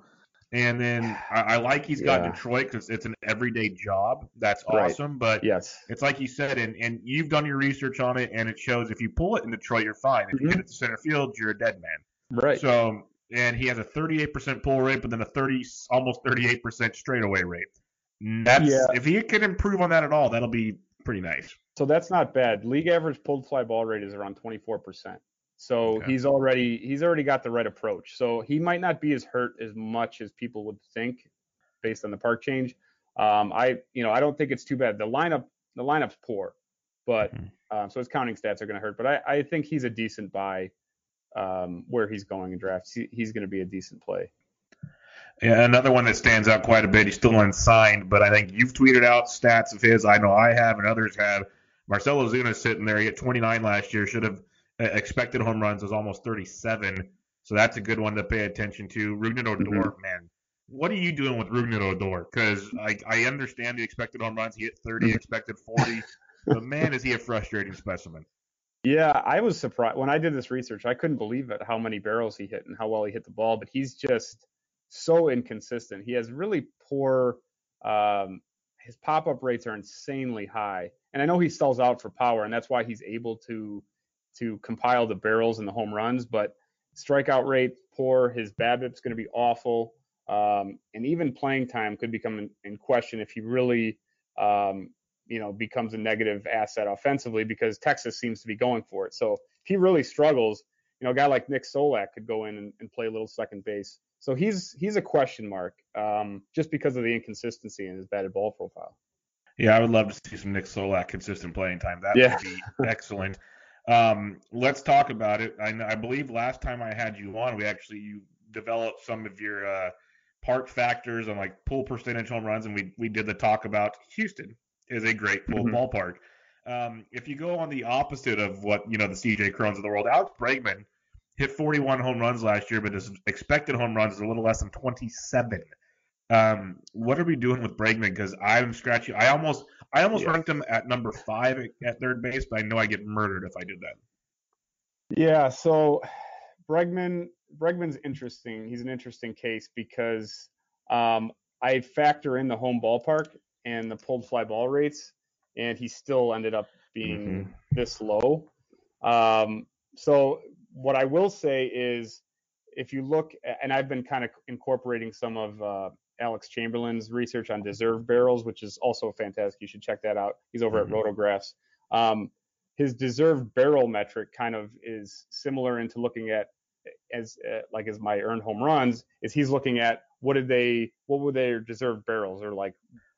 And then I, I like he's got yeah. Detroit because it's an everyday job. That's awesome. Right. But yes, it's like you said, and, and you've done your research on it, and it shows if you pull it in Detroit, you're fine. If mm-hmm. you hit it to center field, you're a dead man. Right. So, and he has a 38% pull rate, but then a 30, almost 38% straightaway rate. That's yeah. if he can improve on that at all, that'll be pretty nice. So that's not bad. League average pulled fly ball rate is around 24%. So okay. he's already he's already got the right approach. So he might not be as hurt as much as people would think based on the park change. Um, I you know I don't think it's too bad. The lineup the lineup's poor, but mm-hmm. um, so his counting stats are going to hurt. But I, I think he's a decent buy um, where he's going in drafts. He, he's going to be a decent play. Yeah, another one that stands out quite a bit. He's still unsigned, but I think you've tweeted out stats of his. I know I have, and others have. Marcell Ozuna sitting there. He had 29 last year. Should have expected home runs was almost 37. So that's a good one to pay attention to. Rougned Odor, mm-hmm. man, what are you doing with Rougned Odor? Because I, I understand the expected home runs. He hit 30, mm-hmm. expected 40. but man, is he a frustrating specimen. Yeah, I was surprised when I did this research. I couldn't believe it how many barrels he hit and how well he hit the ball. But he's just so inconsistent. He has really poor. Um, his pop up rates are insanely high, and I know he sells out for power, and that's why he's able to to compile the barrels and the home runs. But strikeout rate poor. His BABIP's going to be awful, um, and even playing time could become in, in question if he really um, you know, becomes a negative asset offensively because Texas seems to be going for it. So if he really struggles, you know, a guy like Nick Solak could go in and, and play a little second base. So he's he's a question mark um, just because of the inconsistency in his batted ball profile. Yeah, I would love to see some Nick Solak consistent playing time. That yeah. would be excellent. Um, let's talk about it. I, I, believe last time I had you on, we actually you developed some of your uh, park factors on like pull percentage home runs, and we we did the talk about Houston is a great full mm-hmm. ballpark. Um, if you go on the opposite of what you know the CJ Crons of the world, Alex Bregman hit 41 home runs last year, but his expected home runs is a little less than 27. Um, what are we doing with Bregman? Because I'm scratching. I almost I almost ranked him at number five at third base, but I know I get murdered if I did that. Yeah. So Bregman Bregman's interesting. He's an interesting case because um, I factor in the home ballpark and the pulled fly ball rates, and he still ended up being mm-hmm. this low. Um, so what I will say is, if you look, and I've been kind of incorporating some of uh, Alex Chamberlain's research on deserved barrels, which is also fantastic. You should check that out. He's over mm-hmm. at Rotographs. Um, his deserved barrel metric kind of is similar into looking at as uh, like as my earned home runs is he's looking at what did they what were their deserved barrels or like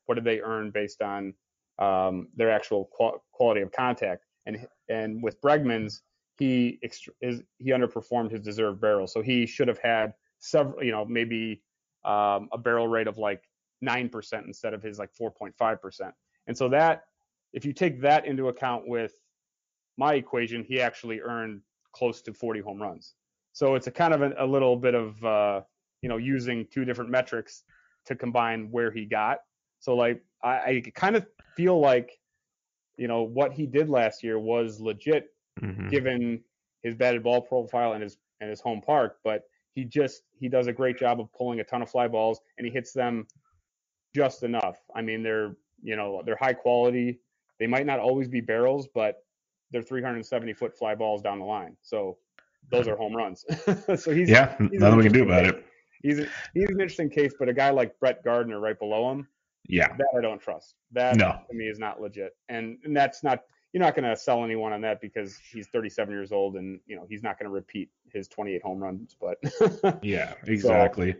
what did they earn based on um, their actual qual- quality of contact? And and with Bregman's, he is he underperformed his deserved barrel, so he should have had several, you know, maybe um, a barrel rate of like nine percent instead of his like 4.5 percent. And so that, if you take that into account with my equation, he actually earned close to 40 home runs. So it's a kind of a, a little bit of uh, you know using two different metrics to combine where he got so like I, I kind of feel like you know what he did last year was legit mm-hmm. given his batted ball profile and his and his home park, but he just he does a great job of pulling a ton of fly balls and he hits them just enough. I mean they're you know they're high quality. They might not always be barrels, but they're 370 foot fly balls down the line. So those are home runs. so he's yeah, he's nothing we can do about it. He's a, he's an interesting case, but a guy like Brett Gardner right below him, yeah. That I don't trust. That no. to me is not legit. And, and that's not you're not going to sell anyone on that because he's 37 years old and you know he's not going to repeat his 28 home runs. But yeah, exactly. So,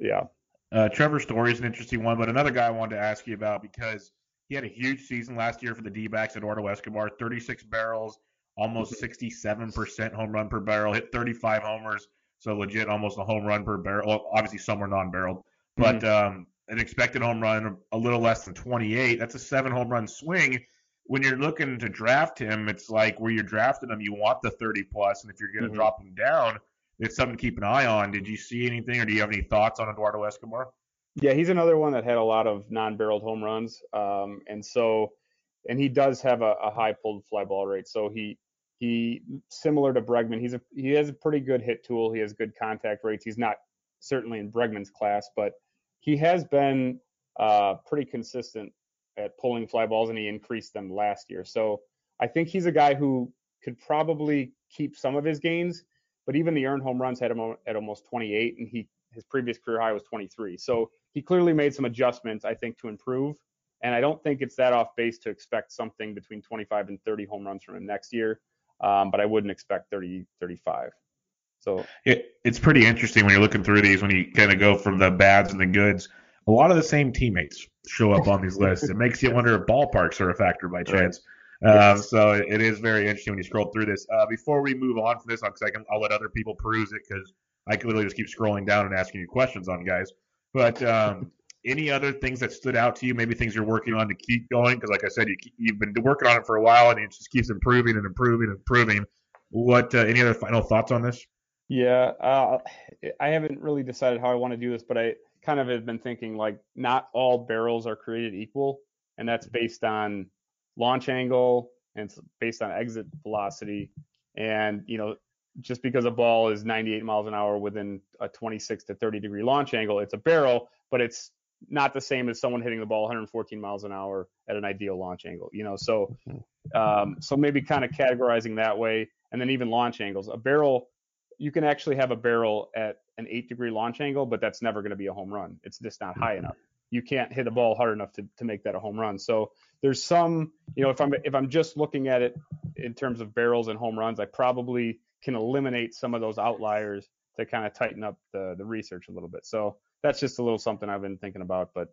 yeah. Uh, Trevor Story is an interesting one, but another guy I wanted to ask you about because he had a huge season last year for the D-backs Eduardo Escobar, 36 barrels, almost 67% home run per barrel, hit 35 homers, so legit almost a home run per barrel. Well, obviously some were non-barreled, but mm-hmm. um, an expected home run a little less than 28. That's a seven home run swing. When you're looking to draft him, it's like where you're drafting him, you want the 30 plus, and if you're going to mm-hmm. drop him down, it's something to keep an eye on. Did you see anything, or do you have any thoughts on Eduardo Escobar? Yeah, he's another one that had a lot of non-barreled home runs, um, and so, and he does have a, a high pulled fly ball rate. So he he similar to Bregman, he's a he has a pretty good hit tool. He has good contact rates. He's not certainly in Bregman's class, but he has been uh, pretty consistent at pulling fly balls, and he increased them last year. So I think he's a guy who could probably keep some of his gains, but even the earned home runs had him at almost 28, and he his previous career high was 23. So he clearly made some adjustments, I think, to improve. And I don't think it's that off base to expect something between 25 and 30 home runs from him next year. Um, but I wouldn't expect 30, 35. So it, it's pretty interesting when you're looking through these when you kind of go from the bads and the goods. A lot of the same teammates show up on these lists. It makes you wonder if ballparks are a factor by chance. Right. Uh, so it is very interesting when you scroll through this. Uh, before we move on from this, on second, I'll let other people peruse it because I could literally just keep scrolling down and asking you questions on guys. But um, any other things that stood out to you? Maybe things you're working on to keep going? Because like I said, you, you've been working on it for a while and it just keeps improving and improving and improving. What? Uh, any other final thoughts on this? Yeah, uh, I haven't really decided how I want to do this, but I kind of have been thinking like not all barrels are created equal, and that's mm-hmm. based on launch angle and it's based on exit velocity. And you know, just because a ball is 98 miles an hour within a 26 to 30 degree launch angle, it's a barrel, but it's not the same as someone hitting the ball 114 miles an hour at an ideal launch angle. You know, so um, so maybe kind of categorizing that way, and then even launch angles. A barrel, you can actually have a barrel at an eight degree launch angle, but that's never going to be a home run. It's just not high mm-hmm. enough. You can't hit a ball hard enough to, to make that a home run. So there's some, you know, if I'm if I'm just looking at it in terms of barrels and home runs, I probably can eliminate some of those outliers to kind of tighten up the the research a little bit. So that's just a little something I've been thinking about, but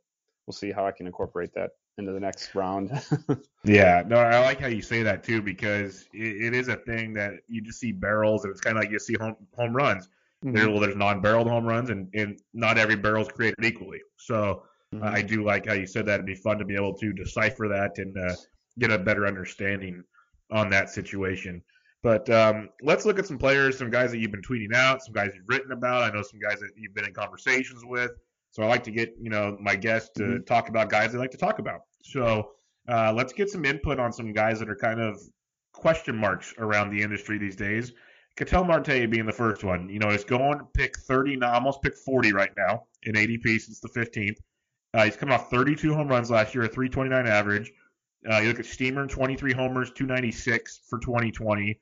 we'll see how I can incorporate that into the next round. yeah, no, I like how you say that too because it, it is a thing that you just see barrels and it's kind of like you see home home runs. Mm-hmm. There, well, there's non-barreled home runs and, and not every barrel is created equally. So mm-hmm. I do like how you said that. It'd be fun to be able to decipher that and uh, get a better understanding on that situation. But um, let's look at some players, some guys that you've been tweeting out, some guys you've written about. I know some guys that you've been in conversations with. So I like to get you know my guests to mm-hmm. talk about guys they like to talk about. So uh, let's get some input on some guys that are kind of question marks around the industry these days. Ketel Marte being the first one. You know, he's going pick 30 now, almost pick 40 right now in ADP since the 15th. Uh, he's coming off 32 home runs last year, a 329 average. Uh, you look at Steamer, 23 homers, 296 for 2020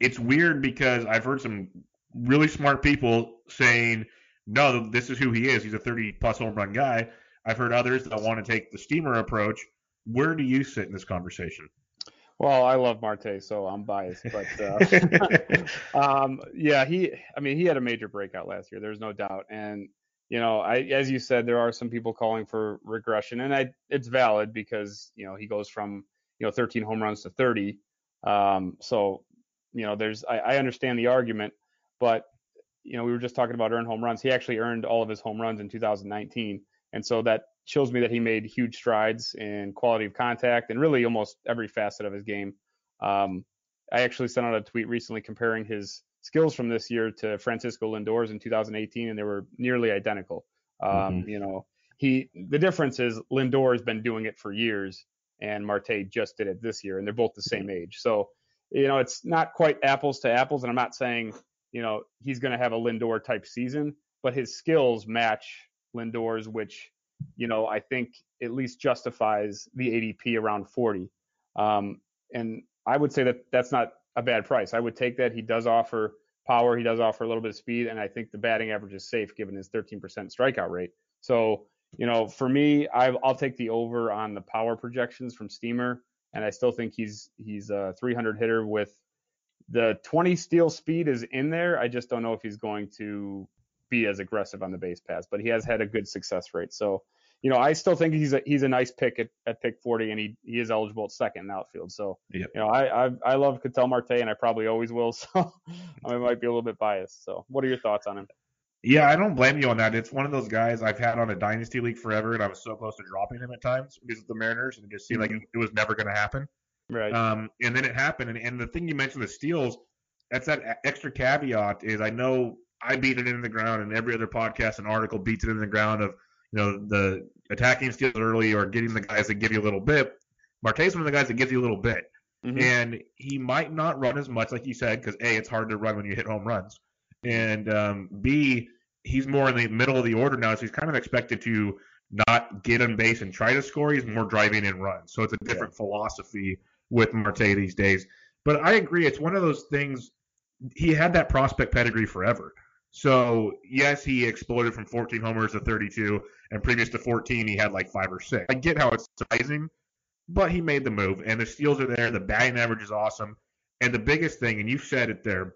it's weird because I've heard some really smart people saying, no, this is who he is. He's a 30 plus home run guy. I've heard others that want to take the steamer approach. Where do you sit in this conversation? Well, I love Marte, so I'm biased, but uh, um, yeah, he. I mean, he had a major breakout last year. There's no doubt, and you know, I, as you said, there are some people calling for regression, and I, it's valid because you know he goes from you know 13 home runs to 30. Um, so you know, there's I, I understand the argument, but you know, we were just talking about earned home runs. He actually earned all of his home runs in 2019, and so that shows me that he made huge strides in quality of contact and really almost every facet of his game. Um, I actually sent out a tweet recently comparing his skills from this year to Francisco Lindor's in 2018, and they were nearly identical. Um, mm-hmm. You know, he the difference is Lindor has been doing it for years, and Marte just did it this year, and they're both the same age. So you know, it's not quite apples to apples, and I'm not saying, you know, he's going to have a Lindor type season, but his skills match Lindor's, which, you know, I think at least justifies the ADP around 40. Um, and I would say that that's not a bad price. I would take that. He does offer power, he does offer a little bit of speed, and I think the batting average is safe given his 13% strikeout rate. So, you know, for me, i will take the over on the power projections from Steamer and I still think he's he's a 300 hitter with the 20 steal speed is in there. I just don't know if he's going to be as aggressive on the base pass, but he has had a good success rate. So, you know, I still think he's a he's a nice pick at, at pick 40, and he he is eligible at second in outfield. So, yep. you know, I, I I love Ketel Marte, and I probably always will. So, I might be a little bit biased. So, what are your thoughts on him? Yeah, I don't blame you on that. It's one of those guys I've had on a dynasty league forever, and I was so close to dropping him at times because of the Mariners, and it just seemed mm-hmm. like it was never going to happen. Right. Um, and then it happened, and, and the thing you mentioned, the steals, that's that extra caveat is I know I beat it into the ground, and every other podcast and article beats it in the ground of you know the attacking steals early or getting the guys that give you a little bit. Marte's one of the guys that gives you a little bit, mm-hmm. and he might not run as much like you said because a it's hard to run when you hit home runs and um, B, he's more in the middle of the order now, so he's kind of expected to not get on base and try to score. He's more driving and run. So it's a different yeah. philosophy with Marte these days. But I agree, it's one of those things. He had that prospect pedigree forever. So yes, he exploded from 14 homers to 32, and previous to 14, he had like five or six. I get how it's surprising, but he made the move, and the steals are there. The batting average is awesome, and the biggest thing, and you said it there,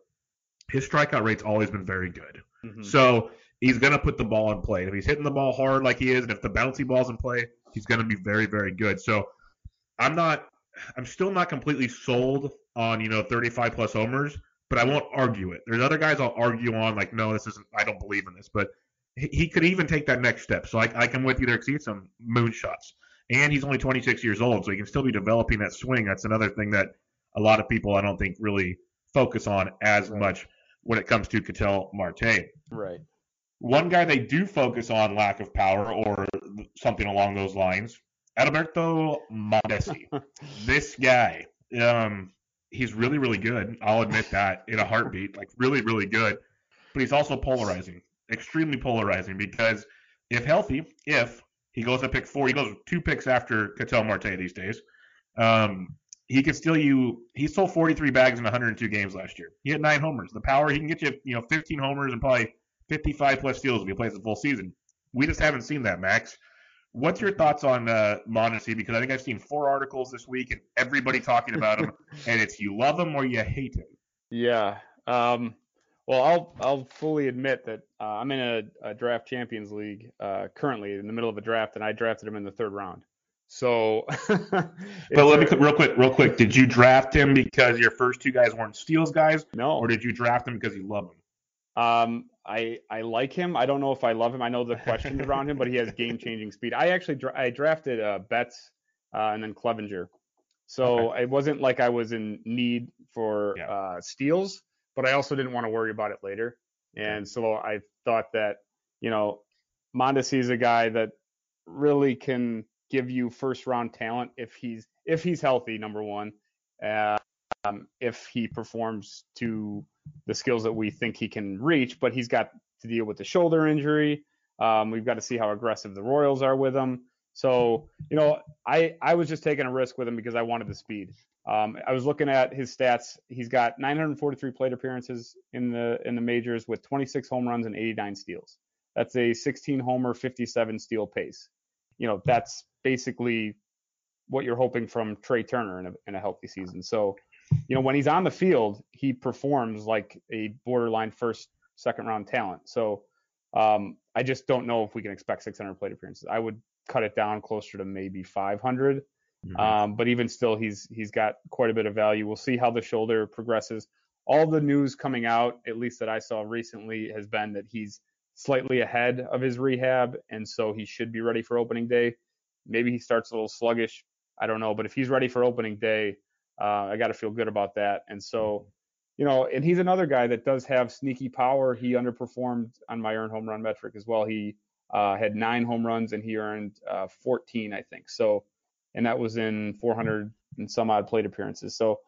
his strikeout rate's always been very good. Mm-hmm. So he's going to put the ball in play. If he's hitting the ball hard like he is, and if the bouncy ball's in play, he's going to be very, very good. So I'm not, I'm still not completely sold on, you know, 35 plus homers, but I won't argue it. There's other guys I'll argue on, like, no, this isn't, I don't believe in this, but he could even take that next step. So I, I can with you there see some moonshots. And he's only 26 years old, so he can still be developing that swing. That's another thing that a lot of people I don't think really focus on as right. much when it comes to Ketel Marte. Right. One guy they do focus on lack of power or something along those lines, Adalberto Mondesi. this guy, Um, he's really, really good. I'll admit that in a heartbeat. Like really, really good. But he's also polarizing, extremely polarizing because if healthy, if he goes to pick four, he goes two picks after Ketel Marte these days. Um, he could steal you. He sold 43 bags in 102 games last year. He had nine homers. The power he can get you, you know, 15 homers and probably 55 plus steals if he plays the full season. We just haven't seen that, Max. What's your thoughts on uh, Mondesi? Because I think I've seen four articles this week and everybody talking about him, and it's you love him or you hate him. Yeah. Um, well, I'll I'll fully admit that uh, I'm in a, a, draft champions league uh, currently in the middle of a draft, and I drafted him in the third round. So, but let me real quick, real quick. Did you draft him because your first two guys weren't steals guys? No. Or did you draft him because you love him? Um, I I like him. I don't know if I love him. I know the questions around him, but he has game changing speed. I actually dra- I drafted uh, Betts uh, and then Clevinger, so okay. it wasn't like I was in need for yeah. uh, steals, but I also didn't want to worry about it later. And so I thought that you know Mondesi is a guy that really can give you first round talent if he's if he's healthy. Number one, uh, um, if he performs to the skills that we think he can reach, but he's got to deal with the shoulder injury. Um, we've got to see how aggressive the Royals are with him. So, you know, I, I was just taking a risk with him because I wanted the speed. Um, I was looking at his stats. He's got 943 plate appearances in the in the majors with 26 home runs and 89 steals. That's a 16 homer, 57 steal pace. You know, that's basically what you're hoping from Trea Turner in a, in a healthy season. So, you know, when he's on the field, he performs like a borderline first, second round talent. So um, I just don't know if we can expect 600 plate appearances. I would cut it down closer to maybe 500. Mm-hmm. Um, but even still, he's he's got quite a bit of value. We'll see how the shoulder progresses. All the news coming out, at least that I saw recently, has been that he's slightly ahead of his rehab, and so he should be ready for opening day. Maybe he starts a little sluggish. I don't know, but if he's ready for opening day, uh, I got to feel good about that. And so, you know, and he's another guy that does have sneaky power. He underperformed on my earned home run metric as well. He uh, had nine home runs and he earned uh, 14, I think. So, and that was in 400 and some odd plate appearances. So,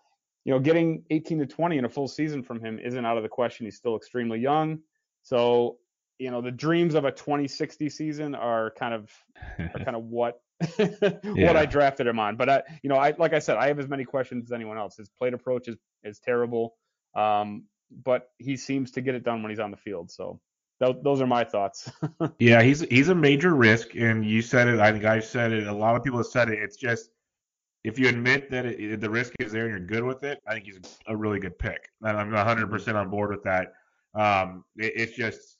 you know, getting 18 to 20 in a full season from him isn't out of the question. He's still extremely young. So, you know, the dreams of a 2060 season are kind of are kind of what what yeah. I drafted him on. But I, you know, I like I said, I have as many questions as anyone else. His plate approach is is terrible, um, but he seems to get it done when he's on the field. So th- those are my thoughts. yeah, he's he's a major risk, and you said it. I think I said it. A lot of people have said it. It's just if you admit that it, the risk is there and you're good with it, I think he's a really good pick. And I'm 100% on board with that. Um, it, it's just,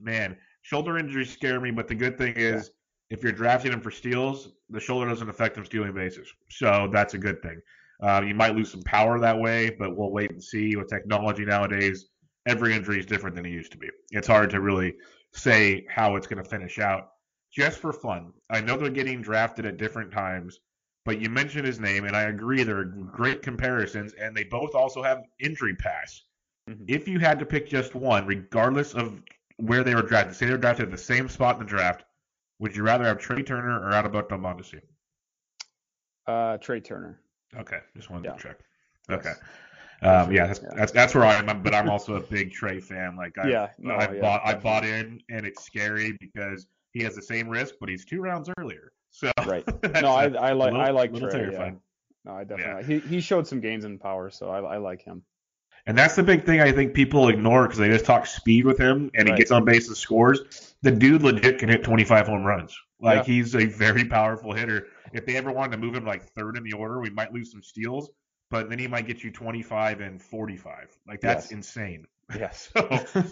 man, shoulder injuries scare me, but the good thing is if you're drafting him for steals, the shoulder doesn't affect him stealing bases. So that's a good thing. Uh, you might lose some power that way, but we'll wait and see. With technology nowadays, every injury is different than it used to be. It's hard to really say how it's going to finish out. Just for fun, I know they're getting drafted at different times, but you mentioned his name, and I agree they're great comparisons, and they both also have injury pass. Mm-hmm. If you had to pick just one, regardless of where they were drafted, say they were drafted at the same spot in the draft, would you rather have Trea Turner or Adalberto Mondesi? Uh, Trea Turner. Okay, just wanted yeah. to check. Okay. Um, yeah, that's, yeah. that's that's where I am. But I'm also a big Trea fan. Like, I, yeah, no, I yeah, bought definitely. I bought in, and it's scary because he has the same risk, but he's two rounds earlier. So right. no, I, I like little, I like Trea. Yeah. No, I definitely. He he showed some gains in power, so I, I like him. And that's the big thing I think people ignore because they just talk speed with him and right. he gets on base and scores. The dude legit can hit 25 home runs. Like yeah. he's a very powerful hitter. If they ever wanted to move him like third in the order, we might lose some steals, but then he might get you 25 and 45. Like that's yes. insane. Yes. so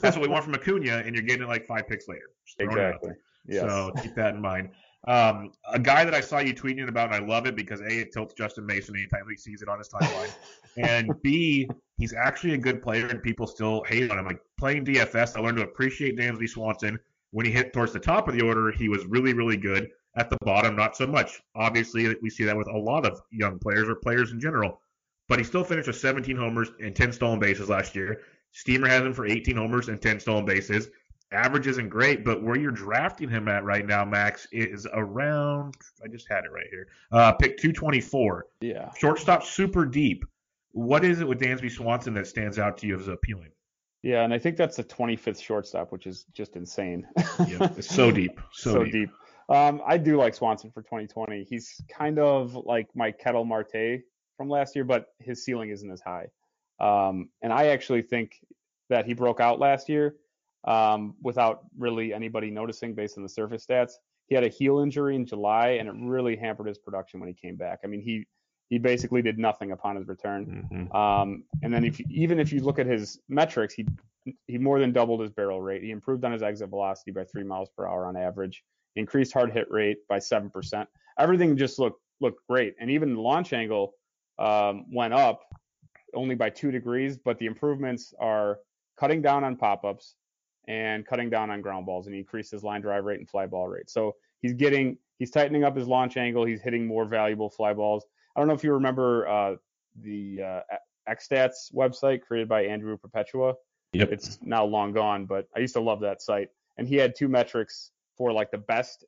that's what we want from Acuna, and you're getting it like five picks later. Exactly. Yes. So keep that in mind. Um, a guy that I saw you tweeting about, and I love it because A, it tilts Justin Mason anytime he sees it on his timeline. and B, he's actually a good player and people still hate on him. Like playing DFS, I learned to appreciate Dansby Swanson. When he hit towards the top of the order, he was really, really good. At the bottom, not so much. Obviously, we see that with a lot of young players or players in general. But he still finished with 17 homers and 10 stolen bases last year. Steamer has him for 18 homers and 10 stolen bases. average isn't great, but where you're drafting him at right now, Max, is around. I just had it right here. Uh, pick 224. Yeah. Shortstop super deep. What is it with Dansby Swanson that stands out to you as appealing? Yeah, and I think that's the 25th shortstop, which is just insane. yeah, it's so deep, so, so deep. deep. Um, I do like Swanson for 2020. He's kind of like my Ketel Marte from last year, but his ceiling isn't as high. Um, and I actually think that he broke out last year um, without really anybody noticing based on the surface stats. He had a heel injury in July, and it really hampered his production when he came back. I mean, he he basically did nothing upon his return. Mm-hmm. Um, and then if you, even if you look at his metrics, he he more than doubled his barrel rate. He improved on his exit velocity by three miles per hour on average. He increased hard hit rate by seven percent. Everything just looked looked great, and even the launch angle um, went up only by two degrees. But the improvements are cutting down on pop ups and cutting down on ground balls, and he increased his line drive rate and fly ball rate. So he's getting he's tightening up his launch angle. He's hitting more valuable fly balls. I don't know if you remember uh, the uh, XStats website created by Andrew Perpetua. Yep. It's now long gone, but I used to love that site. And he had two metrics for like the best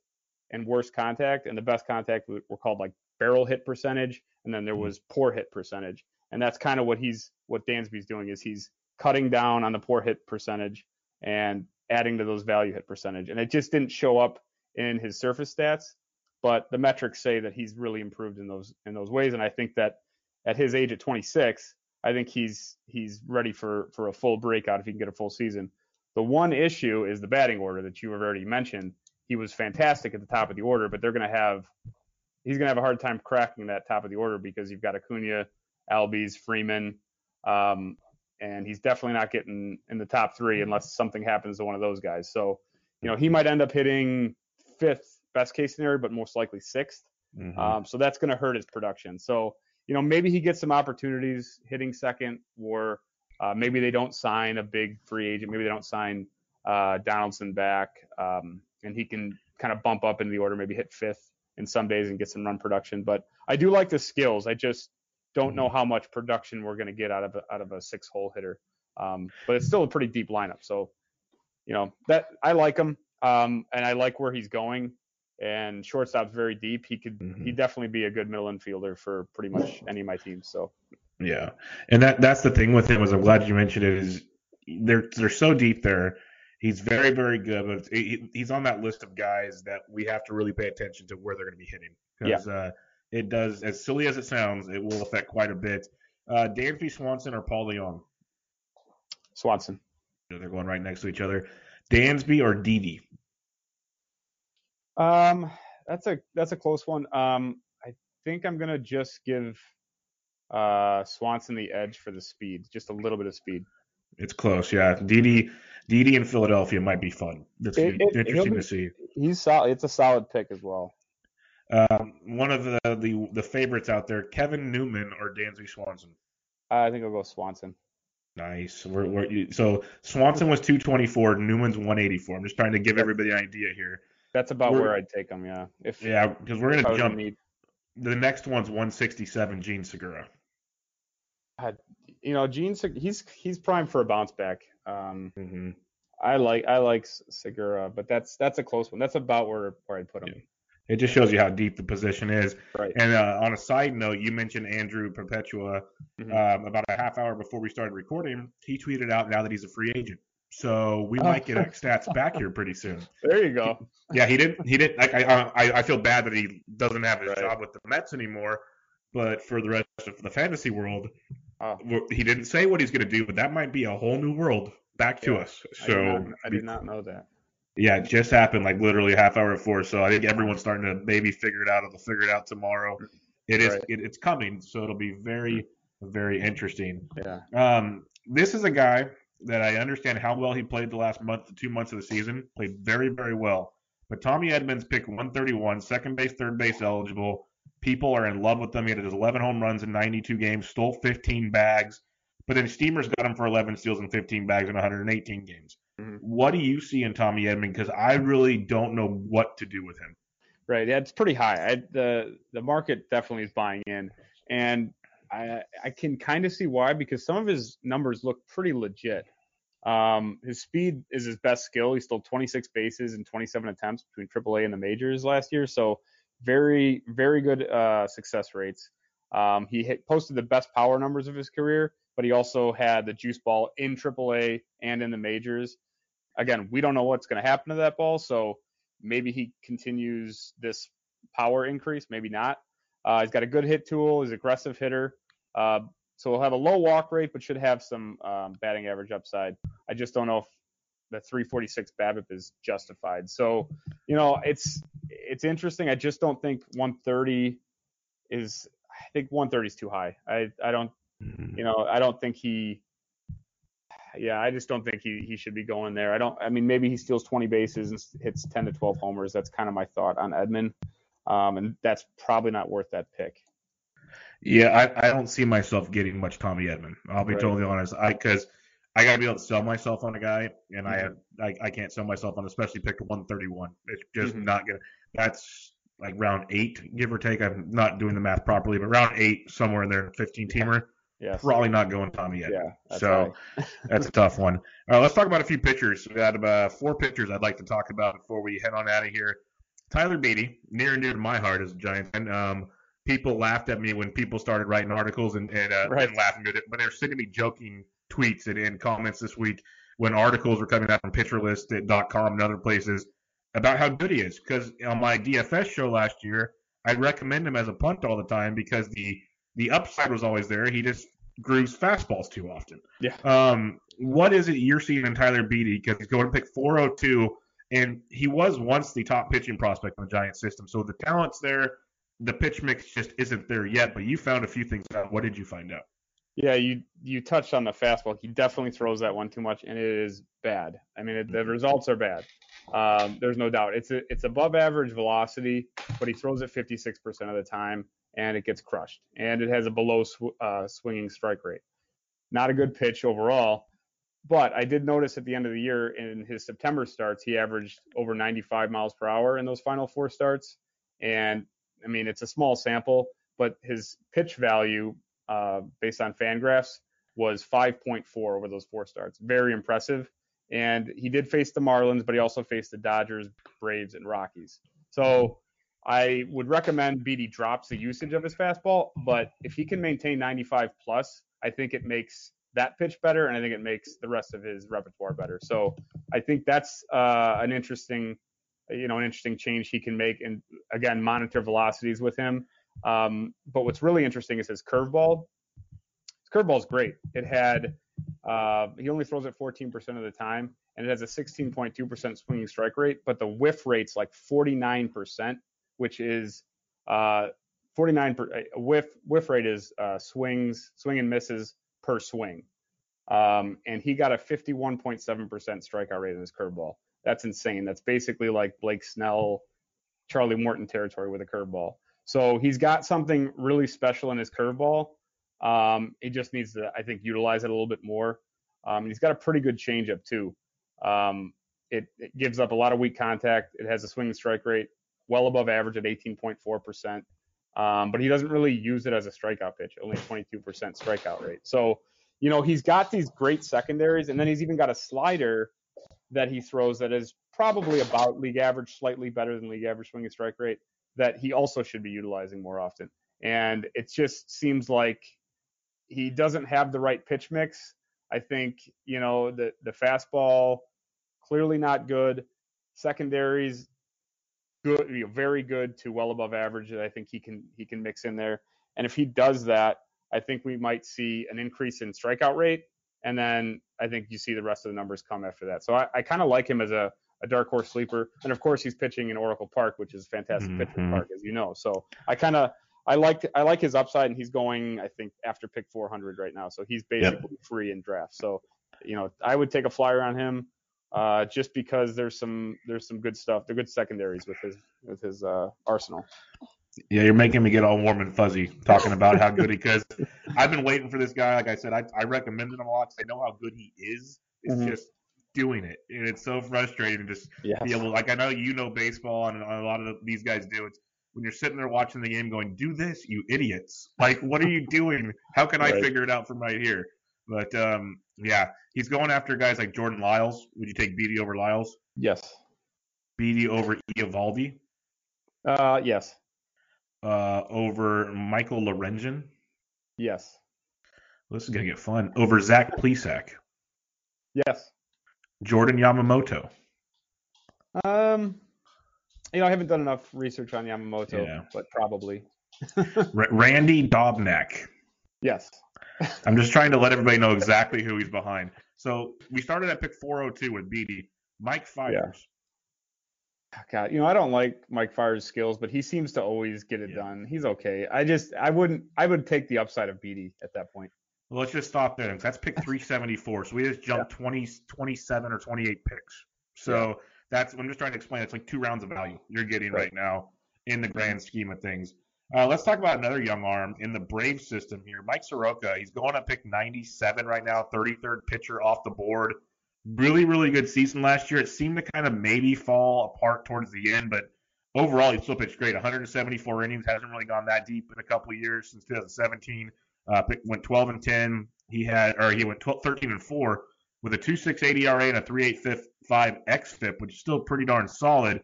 and worst contact, and the best contact were called like barrel hit percentage, and then there Mm-hmm. was poor hit percentage. And that's kind of what he's what Dansby's doing is he's cutting down on the poor hit percentage and adding to those value hit percentage. And it just didn't show up in his surface stats, but the metrics say that he's really improved in those in those ways. And I think that at his age at 26, I think he's he's ready for for a full breakout if he can get a full season. The one issue is the batting order that you have already mentioned. He was fantastic at the top of the order, but they're going to have he's going to have a hard time cracking that top of the order because you've got Acuna, Albies, Freeman, um, and he's definitely not getting in the top three unless something happens to one of those guys. So, you know, he might end up hitting fifth, best case scenario, but most likely 6th Mhm. Um, so that's going to hurt his production. So, you know, maybe he gets some opportunities hitting second, or uh, maybe they don't sign a big free agent. Maybe they don't sign uh, Donaldson back, um, and he can kind of bump up in the order, maybe hit fifth in some days and get some run production. But I do like the skills. I just don't know how much production we're going to get out of a, out of a six hole hitter. Um, but it's still a pretty deep lineup. So, you know, that I like him, um, and I like where he's going. And shortstop's very deep. He could Mhm. he'd definitely be a good middle infielder for pretty much any of my teams. So Yeah, and that that's the thing with him is I'm glad you mentioned it. Is they're they're so deep there. He's very very good, but he, he's on that list of guys that we have to really pay attention to where they're going to be hitting because uh, it does as silly as it sounds, it will affect quite a bit. Uh, Dansby Swanson or Paul DeJong? Swanson. They're going right next to each other. Dansby or Didi? Um, that's a that's a close one. Um, I think I'm gonna just give uh Swanson the edge for the speed, just a little bit of speed. It's close, yeah. Didi Didi in Philadelphia might be fun. That's It- it- interesting be- to see. He's solid. It's a solid pick as well. Um, one of the, the the favorites out there, Kevin Newman or Dansby Swanson. I think I'll go Swanson. Nice. We're, we're, so Swanson was 224, Newman's 184. I'm just trying to give everybody an idea here. That's about We're- where I'd take him. Yeah. If Yeah, because we're gonna jump. need, The next one's 167, Jean Segura. you know, Jean, he's he's primed for a bounce back. Um, Mm-hmm. I like I like Segura, but that's that's a close one. That's about where where I'd put him. It just shows you how deep the position is. Right. And uh, on a side note, you mentioned Andrew Perpetua Mhm. um, about a half hour before we started recording. He tweeted out now that he's a free agent. So we might get X stats back here pretty soon. There you go. Yeah, he didn't. He didn't. Like, I, I, I feel bad that he doesn't have his Right. job with the Mets anymore. But for the rest of the fantasy world, Oh. he didn't say what he's going to do. But that might be a whole new world back to Yeah, us. I So did not, I did not know that. yeah, it just happened like literally a half hour before. So I think everyone's starting to maybe figure it out. Or they'll figure it out tomorrow. It is. Right. It, it's coming. So it'll be very, very interesting. Yeah. Um, this is a guy that I understand how well he played the last month two months of the season. Played very, very well. But Tommy Edmonds picked 131, second base, third base eligible. People are in love with him. He had his 11 home runs in 92 games, stole 15 bags. But then Steamers got him for 11 steals and 15 bags in 118 games. Mhm. What do you see in Tommy Edmonds? Because I really don't know what to do with him. Right. Yeah, it's pretty high. I, the the market definitely is buying in, and I I can kind of see why because some of his numbers look pretty legit. Um, his speed is his best skill. He stole 26 bases in 27 attempts between AAA and the majors last year. So very, very good uh, success rates. Um, he hit, posted the best power numbers of his career, but he also had the juice ball in AAA and in the majors. Again, we don't know what's going to happen to that ball, so maybe he continues this power increase, maybe not. Uh, he's got a good hit tool. He's an aggressive hitter. Uh, so he'll have a low walk rate, but should have some um, batting average upside. I just don't know if the 346 BABIP is justified. So, you know, it's it's interesting. I just don't think 130 is. I think 130 is too high. I I don't, you know, I don't think he. Yeah, I just don't think he he should be going there. I don't. I mean, maybe he steals 20 bases and hits 10 to 12 homers. That's kind of my thought on Edman, um, and that's probably not worth that pick. Yeah, I, I don't see myself getting much Tommy Edman. I'll be right. totally honest. I because I got to be able to sell myself on a guy, and mm-hmm. I, I I can't sell myself on, especially pick 131. It's just mm-hmm. not gonna. That's like round eight, give or take. I'm not doing the math properly, but round eight, somewhere in there, 15 teamer. Yeah. Probably not going Tommy Edman. Yeah. That's so right. that's a tough one. All right, let's talk about a few pitchers. We got about four pitchers I'd like to talk about before we head on out of here. Tyler Beede, near and dear to my heart as a Giant fan. Um, people laughed at me when people started writing articles and, and, uh, right. and laughing at it, but they're sending me joking tweets and, and comments this week when articles were coming out from pitcherlist.com and other places about how good he is. Because on my DFS show last year, I'd recommend him as a punt all the time because the the upside was always there. He just grooves fastballs too often. Yeah. Um, what is it you're seeing in Tyler Beede? Because he's going to pick 402, and he was once the top pitching prospect in the Giant system. So the talent's there the pitch mix just isn't there yet. But you found a few things out. What did you find out? Yeah, you you touched on the fastball. He definitely throws that one too much, and it is bad. I mean, it, the mm-hmm. results are bad. Um, there's no doubt. It's a, it's above average velocity, but he throws it 56% of the time, and it gets crushed. And it has a below sw- uh, swinging strike rate. Not a good pitch overall. But I did notice at the end of the year in his September starts, he averaged over 95 miles per hour in those final four starts. And I mean, it's a small sample, but his pitch value uh, based on Fangraphs was 5.4 over those four starts. Very impressive. And he did face the Marlins, but he also faced the Dodgers, Braves, and Rockies. So I would recommend Beede drops the usage of his fastball, but if he can maintain 95 plus, I think it makes that pitch better, and I think it makes the rest of his repertoire better. So I think that's uh, an interesting you know, an interesting change he can make. And again, monitor velocities with him. Um, but what's really interesting is his curveball. His curveball is great. It had uh, he only throws it 14% of the time, and it has a 16.2% swinging strike rate. But the whiff rate's like 49%, which is uh, 49 per, uh, whiff whiff rate is uh, swings swing and misses per swing. Um, and he got a 51.7% strikeout rate in his curveball. That's insane. That's basically like Blake Snell, Charlie Morton territory with a curveball. So he's got something really special in his curveball. Um, he just needs to, I think, utilize it a little bit more. Um, he's got a pretty good changeup too. Um, it, it, gives up a lot of weak contact. It has a swing and strike rate well above average at 18.4%. Um, but he doesn't really use it as a strikeout pitch, only 22% strikeout rate. So, you know, he's got these great secondaries, and then he's even got a slider that he throws that is probably about league average, slightly better than league average swing and strike rate, that he also should be utilizing more often. And it just seems like he doesn't have the right pitch mix. I think, you know, the the fastball clearly not good. Secondaries good, you know, very good to well above average that I think he can he can mix in there. And if he does that, I think we might see an increase in strikeout rate and then I think you see the rest of the numbers come after that. So I, I kind of like him as a, a dark horse sleeper, and of course he's pitching in Oracle Park, which is a fantastic mm-hmm. pitching park, as you know. So I kind of I like I like his upside, and he's going I think after pick 400 right now, so he's basically yep. free in draft. So you know I would take a flyer on him. Uh, just because there's some there's some good stuff, the good secondaries with his with his uh, arsenal. Yeah, you're making me get all warm and fuzzy talking about how good he is. I've been waiting for this guy. Like I said, I, I recommended him a lot because I know how good he is. It's mm-hmm. just doing it, and it's so frustrating to just yes. be able. Like I know you know baseball, and a lot of these guys do. It's when you're sitting there watching the game, going, "Do this, you idiots! Like, what are you doing? How can right. I figure it out from right here?" But um, yeah, he's going after guys like Jordan Lyles. Would you take Beede over Lyles? Yes. Beede over Eovaldi? Uh, yes. Uh, over Michael Lorenzen? Yes. This is gonna get fun. Over Zach Plesac? Yes. Jordan Yamamoto? Um, you know, I haven't done enough research on Yamamoto, Yeah. but probably. R- Randy Dobnak? Yes. I'm just trying to let everybody know exactly who he's behind. So we started at pick 402 with Beede. Mike Fiers. Yeah. God, you know, I don't like Mike Fiers's skills, but he seems to always get it Yeah. done. He's okay. I just, I wouldn't, I would take the upside of Beede at that point. Well, let's just stop there. That's pick 374. So we just jumped 20, 27 or 28 picks. So that's I'm just trying to explain. It's like two rounds of value you're getting right, Right. now in the grand scheme of things. Uh, let's talk about another young arm in the Brave system here. Mike Soroka. He's going to pick 97 right now, 33rd pitcher off the board. Really, really good season last year. It seemed to kind of maybe fall apart towards the end, but overall he still pitched great. 174 innings. Hasn't really gone that deep in a couple of years since 2017. Uh, went 12 and 10. He had, or he went 12, 13 and 4 with a 2.68 ERA and a 3.85 xFIP, which is still pretty darn solid.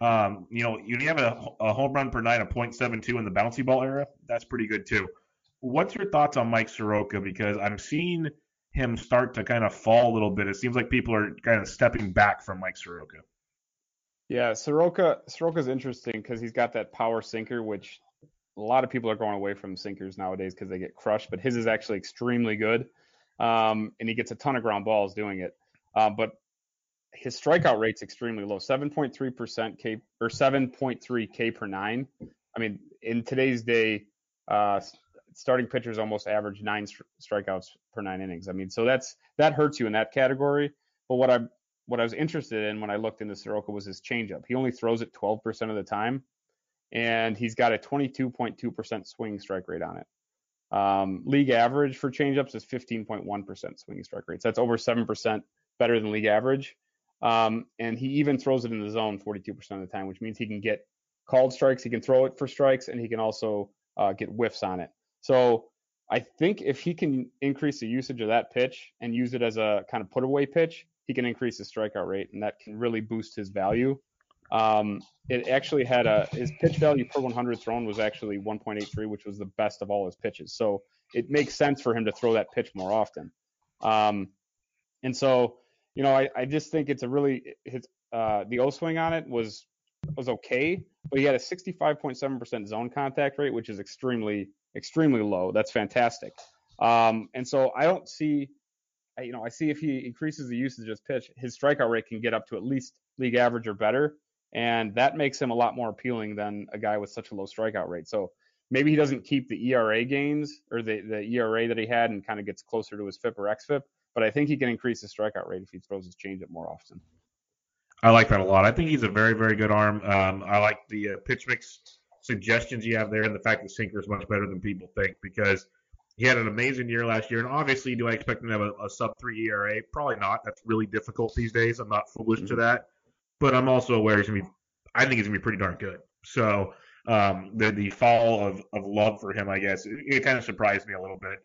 Um, you know, you have a, a home run per night of 0.72 in the bouncy ball era. That's pretty good too. What's your thoughts on Mike Soroka? Because I'm seeing him start to kind of fall a little bit. It seems like people are kind of stepping back from Mike Soroka. Yeah, Soroka, Soroka's interesting because he's got that power sinker, which a lot of people are going away from sinkers nowadays because they get crushed, but his is actually extremely good. Um, and he gets a ton of ground balls doing it. Uh, but his strikeout rate's extremely low 7.3% K or 7.3 K per nine. I mean, in today's day, uh, starting pitchers almost average nine stri- strikeouts per nine innings. I mean, so that's that hurts you in that category. But what I what I was interested in when I looked into Soroka was his changeup. He only throws it 12% of the time, and he's got a 22.2% swing strike rate on it. Um, league average for changeups is 15.1% swing strike rate. So that's over 7% better than league average. Um, and he even throws it in the zone 42% of the time, which means he can get called strikes, he can throw it for strikes, and he can also uh, get whiffs on it. So I think if he can increase the usage of that pitch and use it as a kind of put away pitch, he can increase his strikeout rate, and that can really boost his value. Um, it actually had a his pitch value per 100 thrown was actually 1.83, which was the best of all his pitches. So it makes sense for him to throw that pitch more often. Um, and so, you know, I, I just think it's a really his uh, the O swing on it was was okay, but he had a 65.7% zone contact rate, which is extremely extremely low. That's fantastic. Um, and so I don't see, you know, I see if he increases the usage of his pitch, his strikeout rate can get up to at least league average or better, and that makes him a lot more appealing than a guy with such a low strikeout rate. So maybe he doesn't keep the ERA gains or the the ERA that he had and kind of gets closer to his FIP or XFIP, but I think he can increase his strikeout rate if he throws his changeup more often. I like that a lot. I think he's a very, very good arm. Um, I like the uh, pitch mix suggestions you have there, and the fact that sinker is much better than people think because he had an amazing year last year. And obviously, do I expect him to have a, a sub three ERA? Probably not. That's really difficult these days. I'm not foolish to that, but I'm also aware he's gonna be. I think he's gonna be pretty darn good. So um, the the fall of, of love for him, I guess, it, it kind of surprised me a little bit.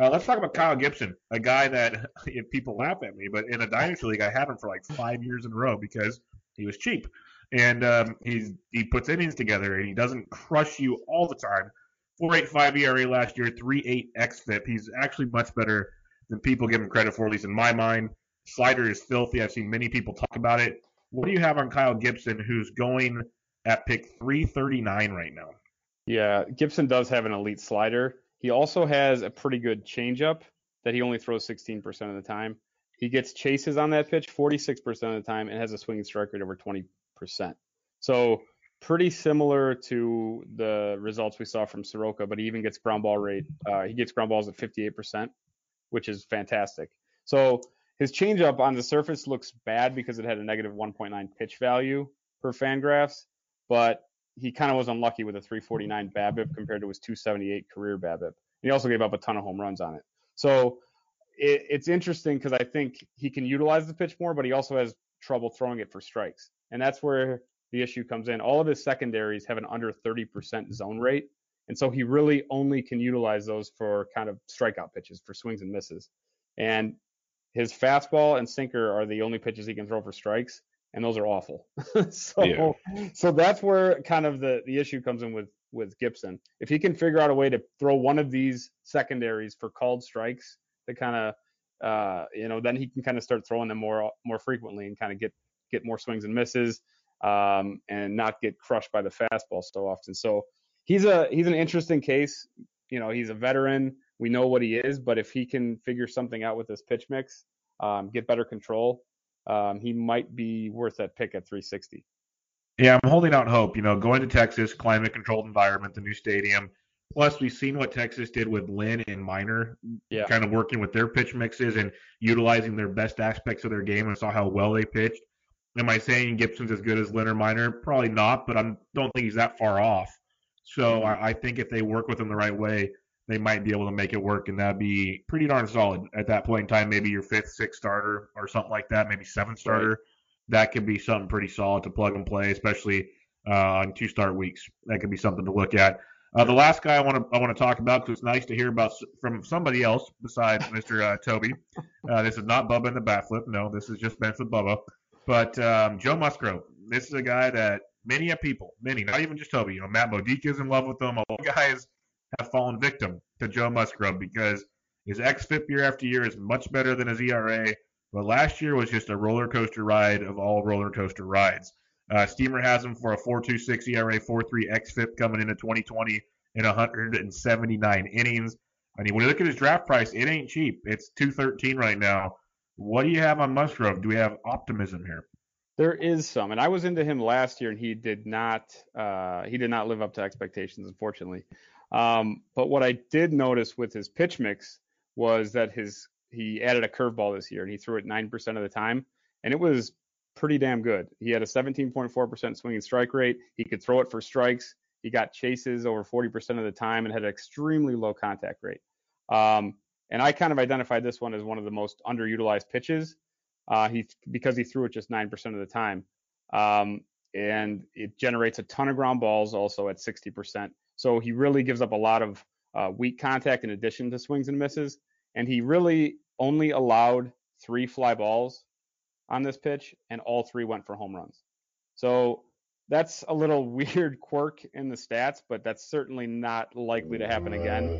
Uh, let's talk about Kyle Gibson, a guy that if people laugh at me, but in a dynasty league, I had him for like five years in a row because he was cheap, and um, he puts innings together and he doesn't crush you all the time. 4.85 ERA last year, 3.8 xFIP. He's actually much better than people give him credit for, at least in my mind. Slider is filthy. I've seen many people talk about it. What do you have on Kyle Gibson, who's going at pick 339 right now? Yeah, Gibson does have an elite slider. He also has a pretty good changeup that he only throws 16% of the time. He gets chases on that pitch 46% of the time and has a swinging strike rate over 20%. So pretty similar to the results we saw from Soroka, but he even gets ground ball rate. Uh, he gets ground balls at 58%, which is fantastic. So his changeup on the surface looks bad because it had a negative 1.9 pitch value per Fangraphs, but he kind of was unlucky with a 349 BABIP compared to his 278 career BABIP. And he also gave up a ton of home runs on it. So it, it's interesting because I think he can utilize the pitch more, but he also has trouble throwing it for strikes. And that's where the issue comes in. All of his secondaries have an under 30% zone rate. And so he really only can utilize those for kind of strikeout pitches, for swings and misses. and his fastball and sinker are the only pitches he can throw for strikes, and those are awful. so Yeah. so that's where kind of the the issue comes in with with Gibson. If he can figure out a way to throw one of these secondaries for called strikes to kind of uh, you know, then he can kind of start throwing them more more frequently and kind of get get more swings and misses um, and not get crushed by the fastball so often. So he's a he's an interesting case. You know, he's a veteran. We know what he is, but if he can figure something out with this pitch mix, um, get better control, um, he might be worth that pick at 360. Yeah, I'm holding out hope. You know, going to Texas, climate controlled environment, the new stadium. Plus, we've seen what Texas did with Lynn and Minor, Yeah. kind of working with their pitch mixes and utilizing their best aspects of their game and saw how well they pitched. Am I saying Gibson's as good as Lynn or Minor? Probably not, but I don't think he's that far off. So I, I think if they work with him the right way, they might be able to make it work, and that'd be pretty darn solid at that point in time. Maybe your fifth, sixth starter or something like that, maybe seventh starter. That could be something pretty solid to plug and play, especially uh, on two start weeks. That could be something to look at. Uh, the last guy I want to I want to talk about because it's nice to hear about from somebody else besides Mr. Uh, Toby. Uh, this is not Bubba in the bat flip. No, this is just Bench with Bubba. But um, Joe Musgrove. This is a guy that many a people, many, not even just Toby. You know, Matt Modica is in love with him. A lot of guys have fallen victim to Joe Musgrove because his xFIP year after year is much better than his ERA. But last year was just a roller coaster ride of all roller coaster rides. Uh, Steamer has him for a 4.26 ERA, 4.3 xFIP coming into 2020 in 179 innings. I mean, when you look at his draft price, it ain't cheap. It's 213 right now. What do you have on Musgrove? Do we have optimism here? There is some, and I was into him last year, and he did not uh, he did not live up to expectations, unfortunately. Um, but what I did notice with his pitch mix was that his he added a curveball this year, and he threw it nine percent of the time, and it was pretty damn good. He had a 17.4% swinging strike rate. He could throw it for strikes. He got chases over 40% of the time and had an extremely low contact rate. Um, and I kind of identified this one as one of the most underutilized pitches. Uh, he because he threw it just nine percent of the time, um, and it generates a ton of ground balls also at 60%. So he really gives up a lot of uh, weak contact in addition to swings and misses. And he really only allowed three fly balls on this pitch, and all three went for home runs. So that's a little weird quirk in the stats, but that's certainly not likely to happen again.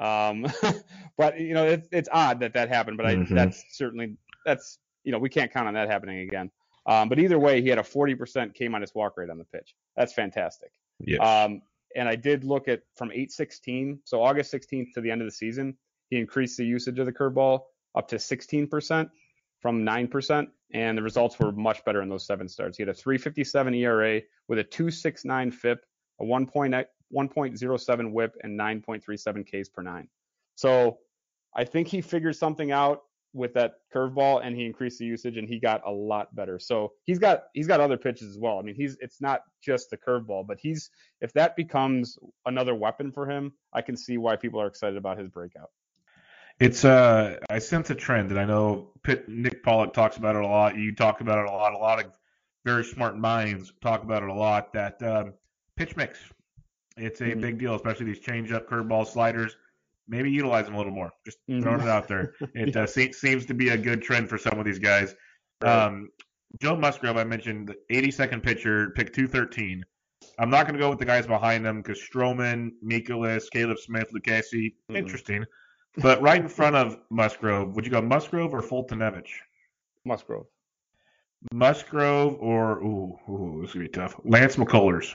Um, but you know, it's it's odd that that happened, but I, Mhm. that's certainly that's you know we can't count on that happening again. Um, but either way, he had a 40% K minus walk rate on the pitch. That's fantastic. Yes. Um, and I did look at from 816, so August 16th to the end of the season, he increased the usage of the curveball up to 16% from 9%, and the results were much better in those seven starts. He had a 357 ERA with a 269 FIP, a 1.07 WHIP, and 9.37 Ks per nine. So I think he figured something out with that curveball and he increased the usage and he got a lot better. So he's got he's got other pitches as well. I mean, he's it's not just the curveball, but he's if that becomes another weapon for him, I can see why people are excited about his breakout. It's uh, I sense a trend, and I know Pitt, Nick Pollack talks about it a lot. You talk about it a lot. A lot of very smart minds talk about it a lot. That um, pitch mix, it's a Mhm. big deal, especially these change-up, curveball, sliders. Maybe utilize them a little more. Just throwing Mhm. it out there. It uh, se- seems to be a good trend for some of these guys. Right. Um, Joe Musgrove, I mentioned, the 82nd pitcher, pick 213. I'm not going to go with the guys behind him because Stroman, Mikolas, Caleb Smith, Lucchesi, Mhm. interesting. But right in front of Musgrove, would you go Musgrove or Foltynewicz? Musgrove. Musgrove or ooh, ooh, this is gonna be tough. Lance McCullers.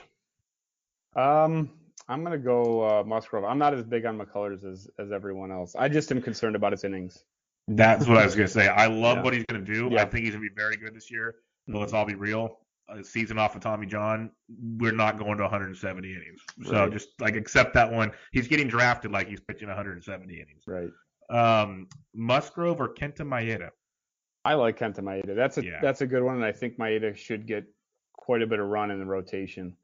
Um, I'm gonna go uh, Musgrove. I'm not as big on McCullers as as everyone else. I just am concerned about his innings. That's what I was gonna say. I love Yeah. what he's gonna do. I think he's gonna be very good this year. But let's all be real. A season off of Tommy John, we're not going to 170 innings. So Right. just like accept that one. He's getting drafted like he's pitching 170 innings. Right. Um, Musgrove or Kenta Maeda? I like Kenta Maeda. That's a Yeah. that's a good one, and I think Maeda should get quite a bit of run in the rotation.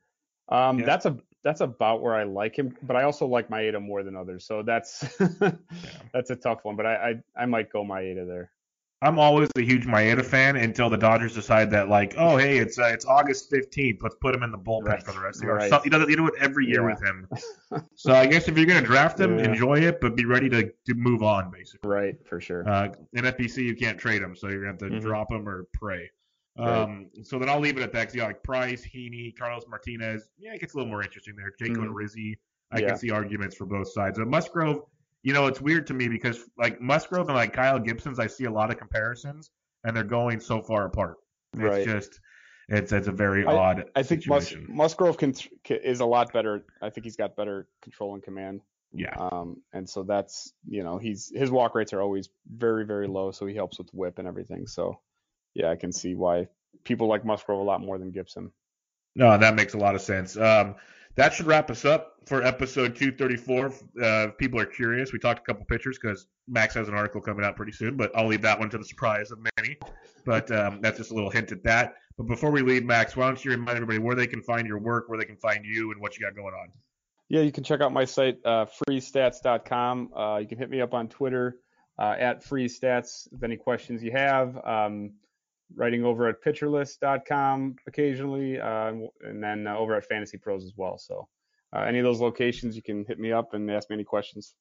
Um, Yeah. that's a that's about where I like him, but I also like Maeda more than others. So that's that's a tough one, but I, I I might go Maeda there. I'm always a huge Maeda fan until the Dodgers decide that like, oh hey, it's uh, it's August 15th, let's put him in the bullpen Right. for the rest of the year. Right. So, you know, you do it every year Yeah. with him. so I guess if you're gonna draft him, Yeah. enjoy it, but be ready to, to move on basically. Right, for sure. Uh, in FBC, you can't trade him, so you're gonna have to Mhm. drop him or pray. Right. Um, so then I'll leave it at that. 'cause you got like Price, Heaney, Carlos Martinez. Yeah, it gets a little more interesting there. Jaco Mhm. and Rizzi. I Yeah. can see arguments for both sides. But Musgrove, you know, it's weird to me because like Musgrove and like Kyle Gibson's, I see a lot of comparisons, and they're going so far apart. It's Right. just, it's it's a very I- odd I think Mus- Musgrove can, is a lot better. I think he's got better control and command. yeah. Um, and so that's you know he's his walk rates are always very very low, so he helps with whip and everything. So yeah, I can see why people like Musgrove a lot more than Gibson. No, that makes a lot of sense. Um, that should wrap us up for episode 234. Uh, if people are curious, we talked a couple pitchers because Max has an article coming out pretty soon, but I'll leave that one to the surprise of many. But um, that's just a little hint at that. But before we leave, Max, why don't you remind everybody where they can find your work, where they can find you, and what you got going on? Yeah, you can check out my site, uh, freezestats.com. Uh, you can hit me up on Twitter uh, at freestats if any questions you have. Um, writing over at pitcherlist.com occasionally, uh, and then uh, over at Fantasy Pros as well. So uh, any of those locations, you can hit me up and ask me any questions.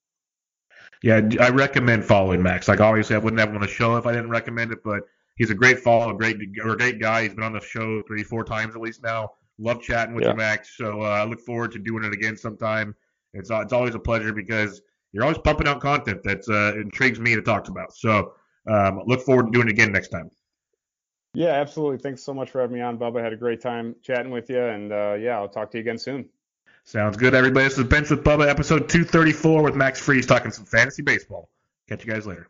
Yeah, I recommend following Max. Like obviously, I wouldn't have him on the show if I didn't recommend it, but he's a great follow, a great, or great guy. He's been on the show three, four times at least now. Love chatting with Yeah. you, Max. So uh, I look forward to doing it again sometime. It's uh, it's always a pleasure because you're always pumping out content that uh, intrigues me to talk about. So um, look forward to doing it again next time. Yeah, absolutely. Thanks so much for having me on, Bubba. I had a great time chatting with you, and uh, yeah, I'll talk to you again soon. Sounds good, everybody. This is Bench with Bubba, episode 234 with Max Freeze talking some fantasy baseball. Catch you guys later.